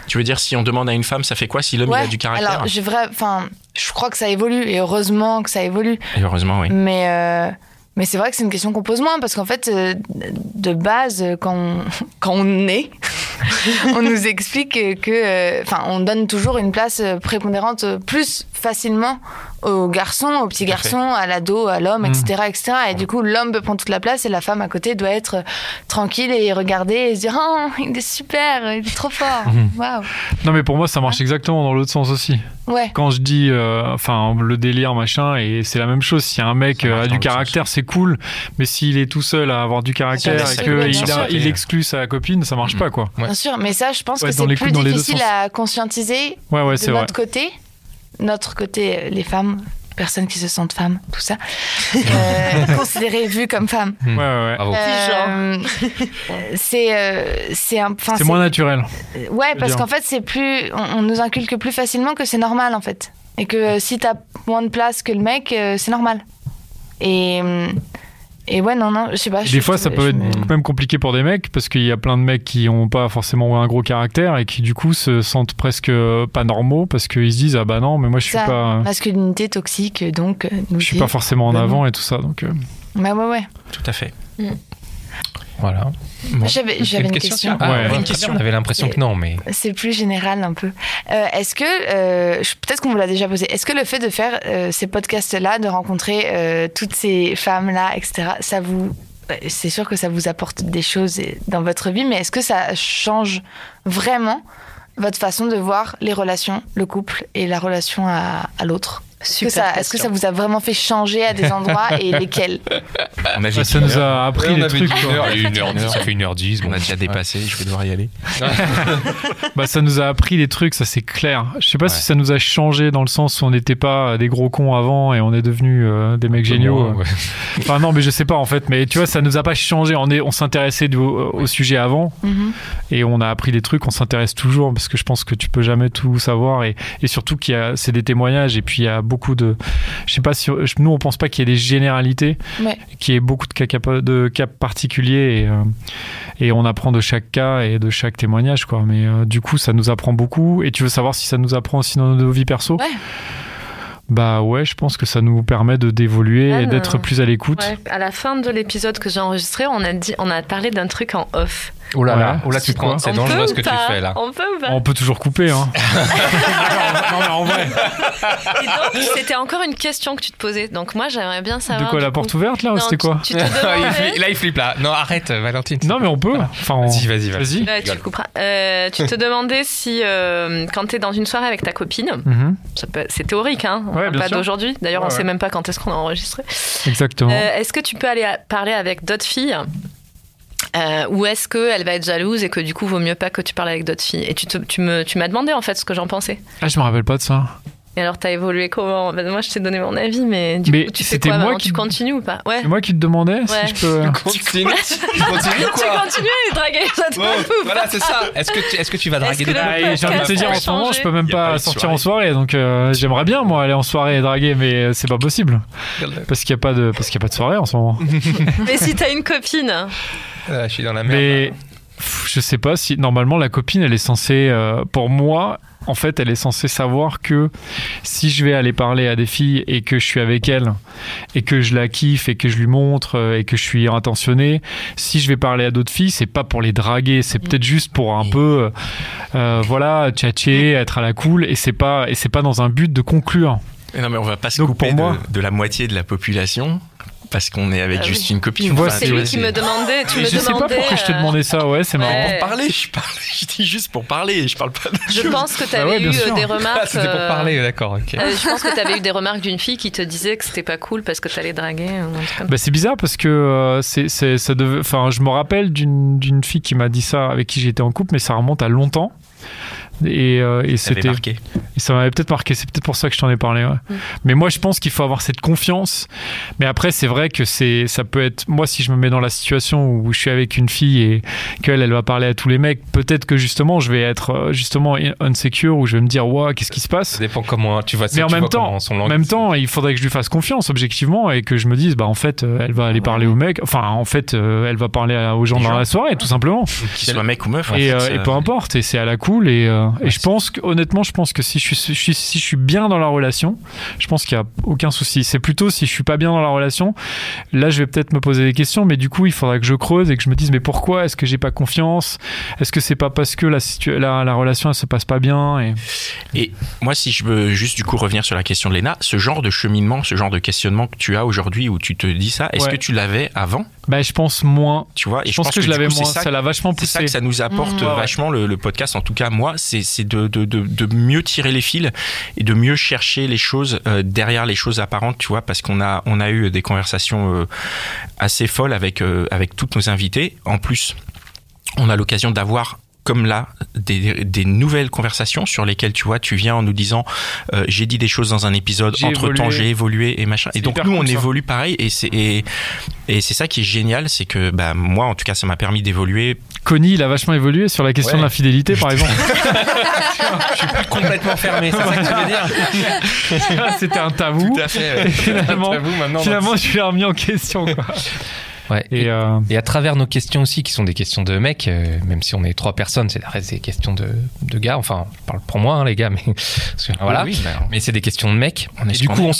Tu veux dire, si on demande à une femme, ça fait quoi si l'homme il a du caractère Alors, j'ai vrai, enfin, je crois que ça évolue et heureusement que ça évolue. Et heureusement, oui. Mais, euh, mais c'est vrai que c'est une question qu'on pose moins parce qu'en fait, euh, de base, quand on, quand on est, on nous explique que, euh, enfin, on donne toujours une place prépondérante plus facilement aux garçons, aux petits garçons, à l'ado, à l'homme, Mm. etc., etc. Et du coup, l'homme peut prendre toute la place et la femme à côté doit être tranquille et regarder et se dire, oh, il est super, il est trop fort, Mhm. waouh. Non mais pour moi ça marche exactement dans l'autre sens aussi. Ouais. Quand je dis, euh, enfin le délire machin et c'est la même chose. Si un mec euh, a du l'autre caractère, c'est cool. Mais s'il est tout seul à avoir du caractère et qu'il il exclut sa copine, ça marche Mhm. pas quoi. Ouais. Bien sûr, mais ça, je pense Ouais, que c'est plus coups, difficile à conscientiser Ouais ouais de vrai. notre côté, notre côté, euh, les femmes, personnes qui se sentent femmes, tout ça, euh, considérées, vues comme femmes. Ouais ouais. ouais. Bravo. Euh, c'est euh, c'est un C'est moins naturel. ouais veux parce qu'en fait c'est plus on, on nous inculque plus facilement que c'est normal en fait et que euh, si t'as moins de place que le mec euh, c'est normal et euh, et ouais non non je sais pas je- Des fois, ça peut être me- même compliqué pour des mecs parce qu'il y a plein de mecs qui ont pas forcément un gros caractère et qui du coup se sentent presque euh, pas normaux parce qu'ils se disent ah bah non mais moi je suis ça, pas masculinité toxique donc euh, nous je suis pas forcément en Bah non. avant et tout ça donc euh, ouais ouais ouais Tout à fait. Voilà. Bon. j'avais une question, Ah, Ouais. Une question. On avait l'impression que non, mais C'est plus général un peu. Euh, est-ce que, euh, peut-être qu'on vous l'a déjà posé, est-ce que le fait de faire euh, ces podcasts-là, de rencontrer euh, toutes ces femmes-là, etc., ça vous... C'est sûr que ça vous apporte des choses dans votre vie, mais est-ce que ça change vraiment votre façon de voir les relations, le couple et la relation à, à l'autre? Super ça, est-ce que ça vous a vraiment fait changer à des endroits et lesquels On ça, ça nous a appris Ouais, on des trucs une heure, une heure ça fait une heure dix. On a déjà dépassé, je vais devoir y aller. Bah, ça nous a appris des trucs, ça c'est clair. Je sais pas si ça nous a changé dans le sens où on n'était pas des gros cons avant et on est devenus euh, des mecs géniaux. Ouais. Enfin non, mais je sais pas en fait. Mais tu vois, ça nous a pas changé. On est, on s'intéressait du- au, au sujet avant Mhm. et on a appris des trucs. On s'intéresse toujours parce que je pense que tu peux jamais tout savoir et, et surtout qu'il y a, c'est des témoignages et puis il y a beaucoup de. Je sais pas si. Nous, on pense pas qu'il y ait des généralités, Ouais. qu'il y ait beaucoup de cas, de cas particuliers et, euh, et on apprend de chaque cas et de chaque témoignage, quoi. Mais euh, du coup, ça nous apprend beaucoup. Et tu veux savoir si ça nous apprend aussi dans nos vies perso? Ouais. Bah ouais, je pense que ça nous permet de d'évoluer et Anne, d'être euh, plus à l'écoute. Ouais, à la fin de l'épisode que j'ai enregistré, on a dit, on a parlé d'un truc en off. Oh là là, oh là tu quoi prends, c'est dangereux ce que tu fais là. On peut ou pas On peut toujours couper, hein. non, mais en vrai. Et donc, c'était encore une question que tu te posais. Donc moi, j'aimerais bien De savoir. quoi du la coup- porte ouverte là C'était quoi tu, tu te il demandais. flippe- là il flippe là. Non arrête Valentine. Non, mais on peut. Enfin, on- Vas-y vas-y vas-y. Vas-y. Ouais, tu le couperas. Euh, tu te demandais si, euh, quand tu es dans une soirée avec ta copine, Mhm, ça peut- c'est théorique, hein, Ouais, parle bien pas d'aujourd'hui. D'ailleurs, Ouais, on sait ouais. même pas quand est-ce qu'on a enregistré. Exactement. Euh, est-ce que tu peux aller à- parler avec d'autres filles euh, ou est-ce qu'elle va être jalouse et que du coup, vaut mieux pas que tu parles avec d'autres filles? Et tu, te- tu me- tu m'as demandé en fait ce que j'en pensais. Ah, je me rappelle pas de ça. Et alors, t'as évolué comment? Ben, Moi, je t'ai donné mon avis, mais du Mais coup, tu fais c'était quoi? moi qui- Tu continues ou pas? Ouais. C'est moi qui te demandais Ouais. si je peux. Continue. Tu continues Tu quoi? continues? à les draguer, ça te Bon, va ou pas Voilà c'est ça. Est-ce que tu, est-ce que tu vas draguer des et J'ai envie de te dire, en ce moment, je peux même pas sortir soirée. en soirée, donc euh, j'aimerais bien moi aller en soirée et draguer, mais c'est pas possible parce qu'il y a pas de parce qu'il y a pas de soirée en ce moment. Mais si t'as une copine, Ah, Je suis dans la merde. Mais je sais pas si normalement la copine, elle est censée, euh, pour moi, en fait, elle est censée savoir que si je vais aller parler à des filles et que je suis avec elle et que je la kiffe et que je lui montre euh, et que je suis intentionné, si je vais parler à d'autres filles, c'est pas pour les draguer, c'est peut-être juste pour un peu, euh, voilà, tchatcher, être à la cool et c'est pas et c'est pas dans un but de conclure. Non, mais on va pas se Donc, couper pour moi- de, de la moitié de la population parce qu'on est avec Ah juste oui. une copine. Tu vois, Enfin, c'est tu lui qui me demandait. Tu me je sais pas demandais, pourquoi je te euh, demandais ça, ouais, c'est marrant. Ouais. Pour parler, je parle, je dis juste pour parler, je parle pas de Je pense que tu Ah avais ouais, bien eu sûr. euh, des Ah, remarques. C'était pour euh, parler d'accord euh, je pense que tu avais eu des remarques d'une fille qui te disait que c'était pas cool parce que draguer. un truc comme Bah, c'est bizarre parce que euh, c'est, c'est- ça devait, enfin, je me rappelle d'une, d'une fille qui m'a dit ça, avec qui j'étais en couple, mais ça remonte à longtemps. Et, euh, et c'était, marqué. et ça m'avait peut-être marqué. C'est peut-être pour ça que je t'en ai parlé. ouais. Mm. Mais moi, je pense qu'il faut avoir cette confiance. Mais après, c'est vrai que c'est, ça peut être. Moi, si je me mets dans la situation où je suis avec une fille et qu'elle, elle va parler à tous les mecs, peut-être que justement, je vais être euh, justement insecure ou je vais me dire, waouh, qu'est-ce qui se passe? Ça dépend comment tu vois. mais en même temps, en même temps, il faudrait que je lui fasse confiance objectivement et que je me dise, bah en fait, euh, elle va aller parler aux mecs. Enfin, en fait, euh, elle va parler aux gens dans la soirée, tout simplement. Qu'il soit mec ou meuf. en et, fait, euh, et peu importe. Et c'est à la cool. Et, euh, et je pense que, honnêtement, je pense que si je suis, je si je suis bien dans la relation, je pense qu'il y a aucun souci. C'est plutôt si je suis pas bien dans la relation, là, je vais peut-être me poser des questions. Mais du coup, il faudra que je creuse et que je me dise, mais pourquoi est-ce que j'ai pas confiance? Est-ce que c'est pas parce que la, la, la relation elle se passe pas bien et... Et moi, si je veux juste du coup revenir sur la question de Léna, ce genre de cheminement, ce genre de questionnement que tu as aujourd'hui où tu te dis ça, est-ce Ouais. que tu l'avais avant? Bah, je pense moins. Tu vois, et je, pense que, je du l'avais moins. ça Ça l'a vachement C'est ça poussé. que ça nous apporte Mmh. Vachement le, le podcast. En tout cas, moi, c'est c'est de, de, de, de mieux tirer les fils et de mieux chercher les choses euh, derrière les choses apparentes, tu vois, parce qu'on a, on a eu des conversations euh, assez folles avec, euh, avec toutes nos invités. En plus, on a l'occasion d'avoir comme là des, des nouvelles conversations sur lesquelles tu vois tu viens en nous disant euh, j'ai dit des choses dans un épisode entre temps j'ai évolué et machin et donc nous on ça. évolue pareil et c'est et, et c'est ça qui est génial c'est que bah moi en tout cas ça m'a permis d'évoluer Connie, il a vachement évolué sur la question Ouais. de l'infidélité, par exemple. Je suis plus complètement fermé. C'est ça que tu veux dire C'était un tabou. à fait Et finalement, maintenant, finalement, je l'ai remis en question. Quoi. Ouais. Et, Et euh, et à travers nos questions aussi, qui sont des questions de mecs, euh, même si on est trois personnes, c'est des questions de, de gars. Enfin, je parle pour moi, hein, les gars, mais parce que, voilà. Oui, bah, Mais c'est des questions de mecs. On est et du coup, on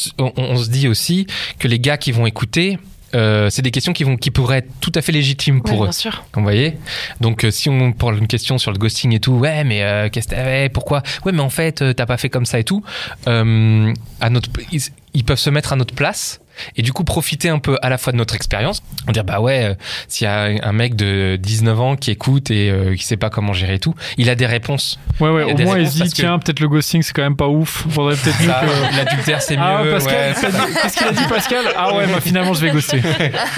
se dit aussi que les gars qui vont écouter, euh, c'est des questions qui, vont, qui pourraient être tout à fait légitimes pour Ouais, eux. bien sûr. Vous voyez Donc, euh, si on parle une question sur le ghosting et tout, ouais, mais euh, qu'est-ce que Pourquoi? Ouais, mais en fait, euh, t'as pas fait comme ça et tout. Euh, à notre, ils, ils peuvent se mettre à notre place et du coup profiter un peu à la fois de notre expérience. On dire, bah ouais, euh, s'il y a un mec de 19 ans qui écoute et euh, qui sait pas comment gérer tout, il a des réponses. ouais, ouais, au moins, il se dit que- tiens, peut-être le ghosting, c'est quand même pas ouf. Faudrait peut-être que. L'adultère, c'est mieux. Ah, Pascal, ouais, dit- qu'est-ce qu'il a dit, Pascal Ah ouais, bah, finalement, je vais ghoster.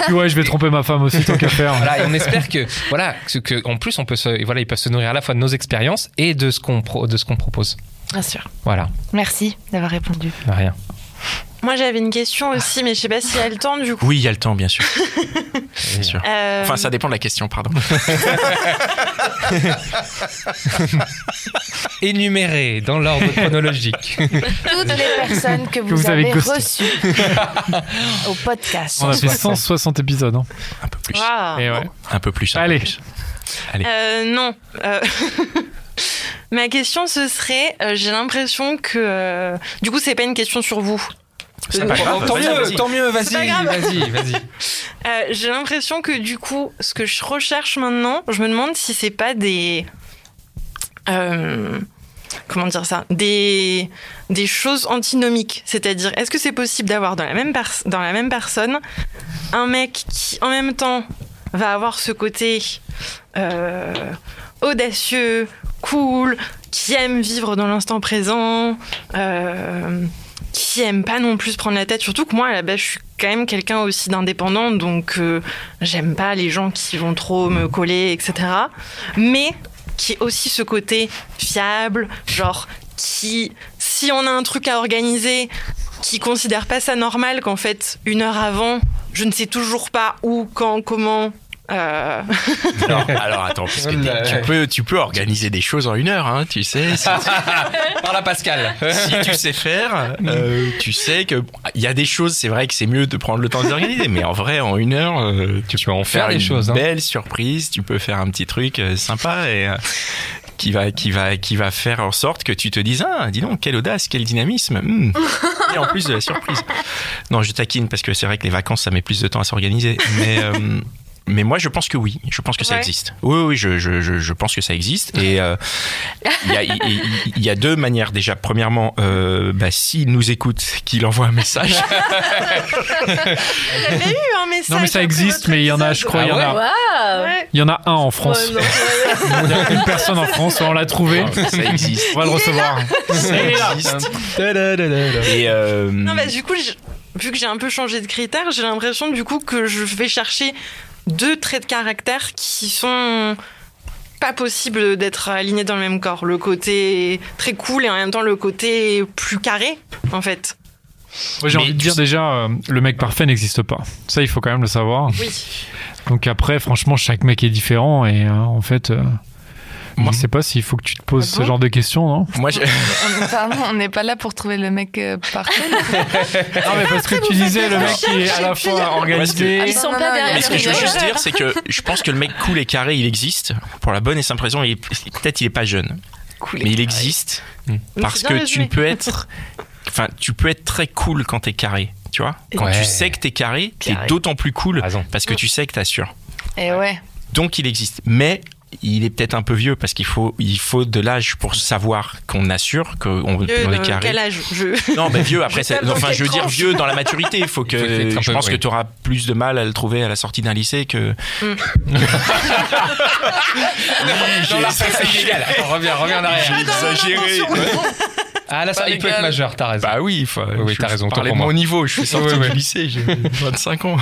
Puis ouais, je vais tromper ma femme aussi, tant qu'à faire. Voilà, et on espère que, voilà, que, que- en plus, on peut se, voilà, ils peuvent se nourrir à la fois de nos expériences et de ce qu'on pro- de ce qu'on propose. Bien sûr. Voilà, Merci d'avoir répondu. rien. Moi, j'avais une question aussi, mais je sais pas s'il y a le temps du coup. Oui, il y a le temps, bien sûr. Bien sûr. Euh, Enfin, ça dépend de la question, pardon. Énuméré dans l'ordre chronologique. Toutes les personnes que vous, vous avez reçues au podcast. On a fait 160 épisodes. hein. Un peu plus. Et ouais. Un peu plus. un peu Allez. plus. Euh, non. Euh, Ma question, ce serait, euh, j'ai l'impression que, euh, du coup, c'est pas une question sur vous. C'est pas grave, tant mieux, tant mieux, vas-y, vas-y, vas-y. Euh, j'ai l'impression que du coup, ce que je recherche maintenant, je me demande si c'est pas des. euh, comment dire ça Des, des choses antinomiques. C'est-à-dire, est-ce que c'est possible d'avoir dans, la même dans la même personne un mec qui, en même temps, va avoir ce côté euh, audacieux, cool, qui aime vivre dans l'instant présent, euh, qui aime pas non plus prendre la tête. Surtout que moi, à la base, je suis quand même quelqu'un aussi d'indépendant, donc euh, j'aime pas les gens qui vont trop me coller, etc. Mais qui est aussi ce côté fiable, genre qui, si on a un truc à organiser, qui considère pas ça normal qu'en fait, une heure avant, je ne sais toujours pas où, quand, comment. Euh, Alors, alors, attends, parce que tu peux, tu peux organiser des choses en une heure, hein, tu sais. Si, Par la Pascal. si tu sais faire, euh, tu sais que il y a des choses. C'est vrai que c'est mieux de prendre le temps d'organiser, mais en vrai, en une heure, euh, tu, peux en faire faire des une choses, hein. belle surprise. Tu peux faire un petit truc euh, sympa et euh, qui va, qui va, qui va faire en sorte que tu te dises ah, dis donc, quelle audace, quel dynamisme. hmm. Et en plus de la surprise. Non, je taquine parce que c'est vrai que les vacances, ça met plus de temps à s'organiser, mais. Mais moi, je pense que oui. Je pense que ça existe. Oui, oui, je, je, je, je pense que ça existe. Et euh, il y, a, il- il- il y a deux manières déjà. Premièrement, euh, bah, s'il nous écoute, qu'il envoie un message. J'avais eu un message. Non, mais ça après existe, mais il y en a, je crois, il y en a. Ouais. Il y en a un en France. Ouais, non, Il y a une personne en France, on l'a trouvé. ça existe. On va le recevoir. Ça existe. Et euh, Non, bah, du coup, je- vu que j'ai un peu changé de critères, j'ai l'impression du coup que je vais chercher deux traits de caractère qui sont pas possibles d'être alignés dans le même corps. Le côté très cool et en même temps le côté plus carré, en fait. J'ai envie de dire sais- déjà, euh, le mec parfait n'existe pas. Ça, il faut quand même le savoir. Oui. Donc après, franchement, chaque mec est différent et euh, en fait, euh, moi, Mhm. je sais pas s'il faut que tu te poses Ah ce bon genre de questions, non moi, je- On- n'est pas là pour trouver le mec euh, parfait. Non, mais parce que tu disais le mec qui est à la fois organisé. Ils sont Non, pas non, derrière Mais ce que je veux juste dire, c'est que je pense que le mec cool et carré, il existe pour la bonne et simple raison. Peut-être il est pas jeune, Cool. mais il existe Mais parce que tu peux être, enfin, tu peux être très cool quand t'es carré. Tu vois, quand Ouais. tu sais que t'es carré, t'es d'autant plus cool Raison. parce que tu sais que t'assures. Et ouais. Donc il existe. Mais il est peut-être un peu vieux parce qu'il faut, il faut de l'âge pour savoir qu'on assure qu'on on Vieux, est de carré. quel âge je... Non, mais vieux après. Je Enfin, je veux dire vieux dans la maturité. Il faut que. Il faut je peu, pense oui. que tu auras plus de mal à le trouver à la sortie d'un lycée que. Non, là. Attends, reviens, reviens en arrière. exagéré. Ah, là, ça, il peut être majeur, t'as raison. Bah oui, il faut. oui, t'as raison, je autant parlais pour de moi. mon niveau. Je suis sorti du lycée. J'ai 25 ans.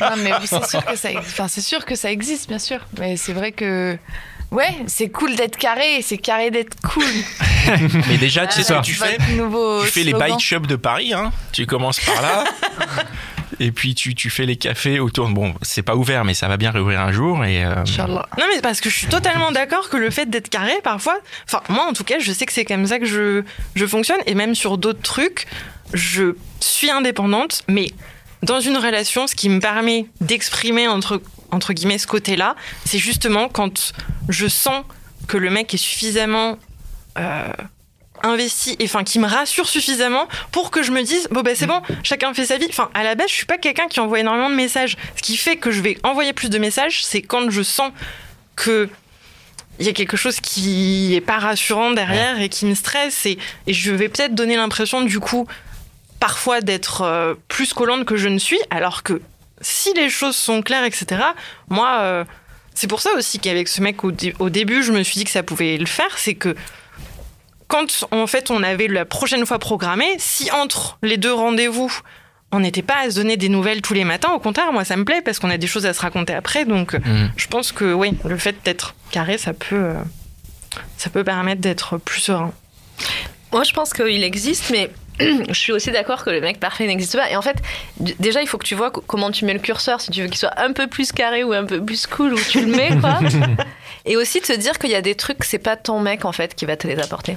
Non, mais c'est sûr que ça, enfin, c'est sûr que ça existe, bien sûr. Mais c'est vrai que, ouais, c'est cool d'être carré, c'est carré d'être cool. Mais déjà, tu sais ce que tu fais Tu fais les bike shops de Paris. Hein. Tu commences par là. Et puis tu, tu fais les cafés autour. Bon, c'est pas ouvert, mais ça va bien réouvrir un jour. Et euh, Inch'Allah. Non, mais parce que je suis totalement d'accord que le fait d'être carré, parfois, enfin, moi en tout cas, je sais que c'est comme ça que je, je fonctionne, et même sur d'autres trucs, je suis indépendante, mais dans une relation, ce qui me permet d'exprimer entre, entre guillemets ce côté-là, c'est justement quand je sens que le mec est suffisamment. euh, investi et enfin qui me rassure suffisamment pour que je me dise bon ben c'est bon chacun fait sa vie. Enfin à la base je suis pas quelqu'un qui envoie énormément de messages. Ce qui fait que je vais envoyer plus de messages c'est quand je sens que il y a quelque chose qui est pas rassurant derrière et qui me stresse et, je vais peut-être donner l'impression du coup parfois d'être euh, plus collante que je ne suis alors que si les choses sont claires etc moi euh, c'est pour ça aussi qu'avec ce mec au, au début je me suis dit que ça pouvait le faire c'est que quand en fait on avait la prochaine fois programmé si entre les deux rendez-vous on n'était pas à se donner des nouvelles tous les matins au contraire moi ça me plaît parce qu'on a des choses à se raconter après donc mm. je pense que oui, le fait d'être carré, ça peut, euh, ça peut permettre d'être plus serein. Moi, je pense qu'il existe, mais je suis aussi d'accord que le mec parfait n'existe pas. Et en fait, déjà, il faut que tu vois co- comment tu mets le curseur, si tu veux qu'il soit un peu plus carré ou un peu plus cool, où tu le mets, quoi. Et aussi de se dire qu'il y a des trucs, c'est pas ton mec, en fait, qui va te les apporter.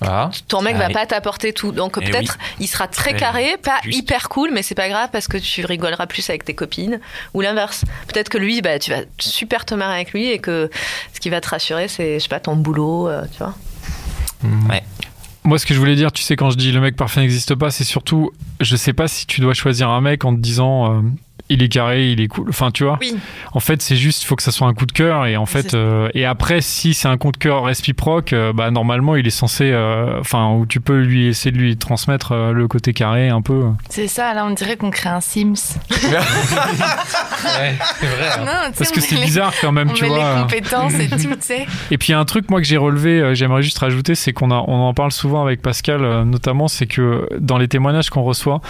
Ah. Ton mec Ah va oui. pas t'apporter tout. Donc Eh peut-être il sera très Très carré, pas juste. hyper cool, mais c'est pas grave parce que tu rigoleras plus avec tes copines. Ou l'inverse. Peut-être que lui, bah, tu vas super te marrer avec lui et que ce qui va te rassurer, c'est, je sais pas, ton boulot, euh, tu vois. Moi, ce que je voulais dire, tu sais, quand je dis le mec parfait n'existe pas, c'est surtout, je sais pas si tu dois choisir un mec en te disant euh, il est carré, il est cool. Enfin, tu vois. Oui. En fait, c'est juste, il faut que ça soit un coup de cœur. Et en fait, euh, et après, si c'est un coup de cœur réciproque, euh, bah normalement, il est censé, euh, enfin, où tu peux lui essayer de lui transmettre euh, le côté carré un peu. C'est ça, là, on dirait qu'on crée un Sims. Ouais, c'est vrai. hein. Non, Parce que c'est bizarre quand même, On tu met vois. les compétences et tout, tu sais. Et puis il y a un truc moi que j'ai relevé, euh, j'aimerais juste rajouter, c'est qu'on a, on en parle souvent avec Pascal, euh, notamment, c'est que dans les témoignages qu'on reçoit,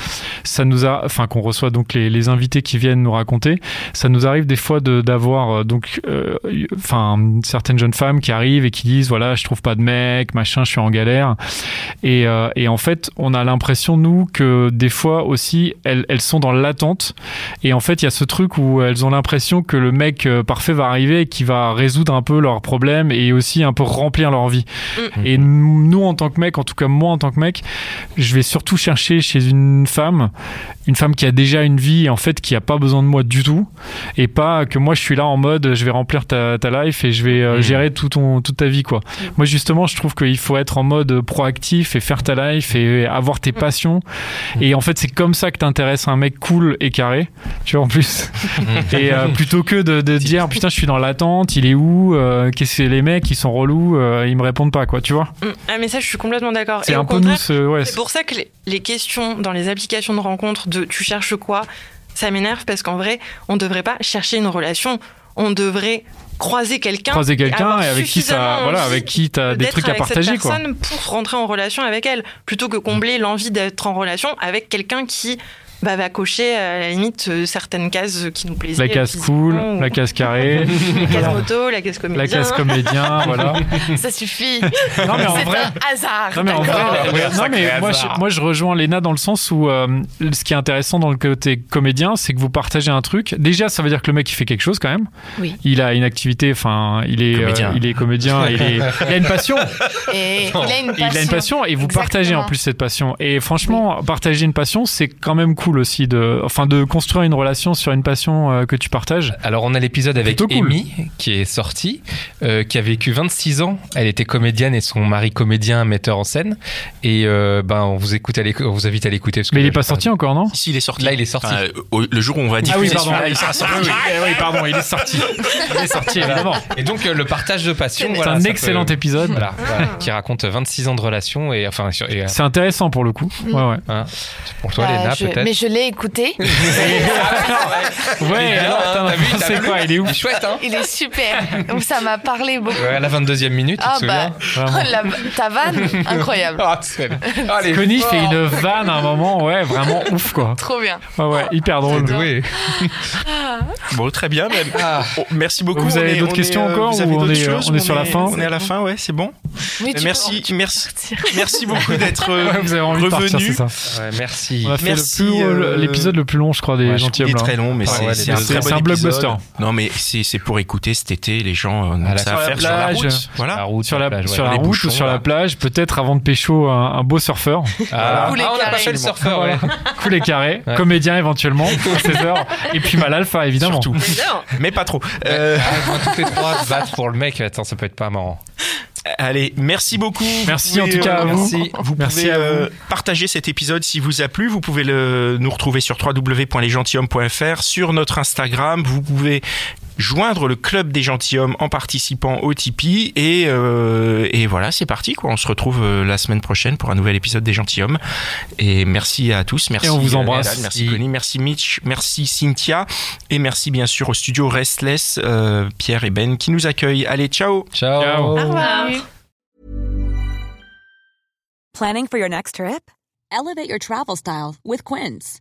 ça nous a, enfin qu'on reçoit donc les, les invités qui viennent nous raconter, ça nous arrive des fois d'avoir euh, donc, euh, enfin certaines jeunes femmes qui arrivent et qui disent voilà je trouve pas de mec, machin, je suis en galère. Et, euh, et en fait, on a l'impression nous que des fois aussi elles, elles sont dans l'attente. Et en fait, il y a ce truc où elles ont l'impression que le mec parfait va arriver et qui va résoudre un peu leurs problèmes et aussi un peu remplir leur vie. Mm. Et nous, en tant que mec, en tout cas moi en tant que mec, je vais surtout chercher chez une femme, une femme qui a déjà une vie en fait qui a pas besoin de moi du tout, et pas que moi je suis là en mode je vais remplir ta, ta life et je vais euh, Mm. gérer tout ton, toute ta vie quoi. Moi justement, je trouve qu'il faut être en mode proactif et faire ta life et avoir tes passions. Et en fait, c'est comme ça que t'intéresses un mec cool et carré, tu vois en plus. et euh, plutôt que de, de dire putain, je suis dans l'attente, il est où euh, Qu'est-ce que les mecs, ils sont relous, euh, ils me répondent pas quoi, tu vois. Mm. Ah, mais ça, je suis complètement d'accord. C'est un peu nous, ouais, C'est pour ça que les, les questions dans les applications de rencontre de tu cherches quoi, ça m'énerve parce qu'en vrai, on ne devrait pas chercher une relation. On devrait croiser quelqu'un. croiser quelqu'un et avec qui ça, voilà, avec qui t'as des d'être trucs à avec cette partager quoi. personne pour rentrer en relation avec elle, plutôt que combler l'envie d'être en relation avec quelqu'un qui bah, va cocher à la limite euh, certaines cases qui nous plaisent. La case cool, la case carrée, la case moto, la case comédien. la case comédien, voilà. Ça suffit. Non mais en C'est vrai, un hasard. Non mais en vrai, ouais, non, mais moi, je, moi je rejoins Léna dans le sens où euh, ce qui est intéressant dans le côté comédien, c'est que vous partagez un truc. Déjà, ça veut dire que le mec il fait quelque chose quand même. Oui. Il a une activité, enfin, il est Comédien. euh, il est comédien, il, est, il a une passion. Et il a une Il passion. a une passion et vous partagez en plus cette passion. Et franchement, partager une passion, c'est quand même cool aussi de, enfin, de construire une relation sur une passion euh, que tu partages. Alors on a l'épisode avec cool. Amy qui est sorti, euh, qui a vécu 26 ans. Elle était comédienne et son mari comédien, metteur en scène. Et euh, ben on vous écoute, à on vous invite à l'écouter. Mais il est pas sorti encore, non Si, il est sorti. Là, il est sorti. Enfin, au- le jour où on va diffuser Ah oui, pardon. il sera sorti. Oui, oui, eh oui, pardon, il est sorti. Il est sorti, évidemment. Et donc euh, le partage de passion. C'est voilà, un excellent peut- épisode. Voilà, voilà, qui raconte 26 ans de relation et enfin et, euh, C'est intéressant pour le coup. Ouais, ouais. hein, pour toi Bah, Léna peut-être. Je l'ai écouté. Ouais, bien, alors, hein, attends, t'as vu, c'est quoi Il est où Il est chouette hein. Il est super. Donc ça m'a parlé beaucoup. Ouais, à la 22e minute, tu Ah te souviens bah, Vraiment. la- ta vanne, incroyable. Ah, c'est- Connie fait une vanne à un moment, ouais, vraiment ouf quoi. Trop bien. Ouais, ouais, hyper drôle. Doué. Bon, très bien. mais- Ah. Oh, merci beaucoup. Vous avez On est- d'autres on questions est, euh, encore vous avez ou on d'autres est, euh, choses on est sur la fin On est à la fin, ouais, c'est bon. Oui, Merci, peux- merci, beaucoup d'être Ouais, vous avez envie de partir, revenu. Ouais, merci. On a fait Merci, le plus- euh, l'épisode le plus long, je crois, des Ouais, je- gentilshommes. Il est là. très long, mais Ah c'est ouais, un bon blockbuster. Non, mais c'est pour écouter cet été. Les gens euh, À que la- ça sur à la faire sur la plage. route. La Voilà. route Sur la, plage, ouais. sur la Les route bouchons, ou sur là. la plage, peut-être avant de pécho un, un beau surfeur. Ah, les ah, on n'a pas carrés. fait le surfeur. Cool et carré, comédien éventuellement, à 16 heures. Et puis mal alpha, évidemment. Mais pas trop. Euh, Ah, toutes les trois se battre pour le mec, attends, ça peut être pas marrant. Allez, merci beaucoup. Merci en tout cas à euh, vous. merci. Vous Merci pouvez à euh, partager cet épisode si vous a plu. Vous pouvez le, nous retrouver sur www.lesgentilhommes.fr, sur notre Instagram. Vous pouvez joindre le club des gentilshommes en participant au Tipeee et, euh, et voilà c'est parti quoi on se retrouve euh, la semaine prochaine pour un nouvel épisode des gentilshommes et merci à tous merci Et on vous euh, embrasse. Merci Connie merci Mitch merci Cynthia et merci bien sûr au studio Restless euh, Pierre et Ben qui nous accueillent allez ciao Ciao. Ciao. Au revoir. Planning for your next trip? Elevate your travel style with Quince.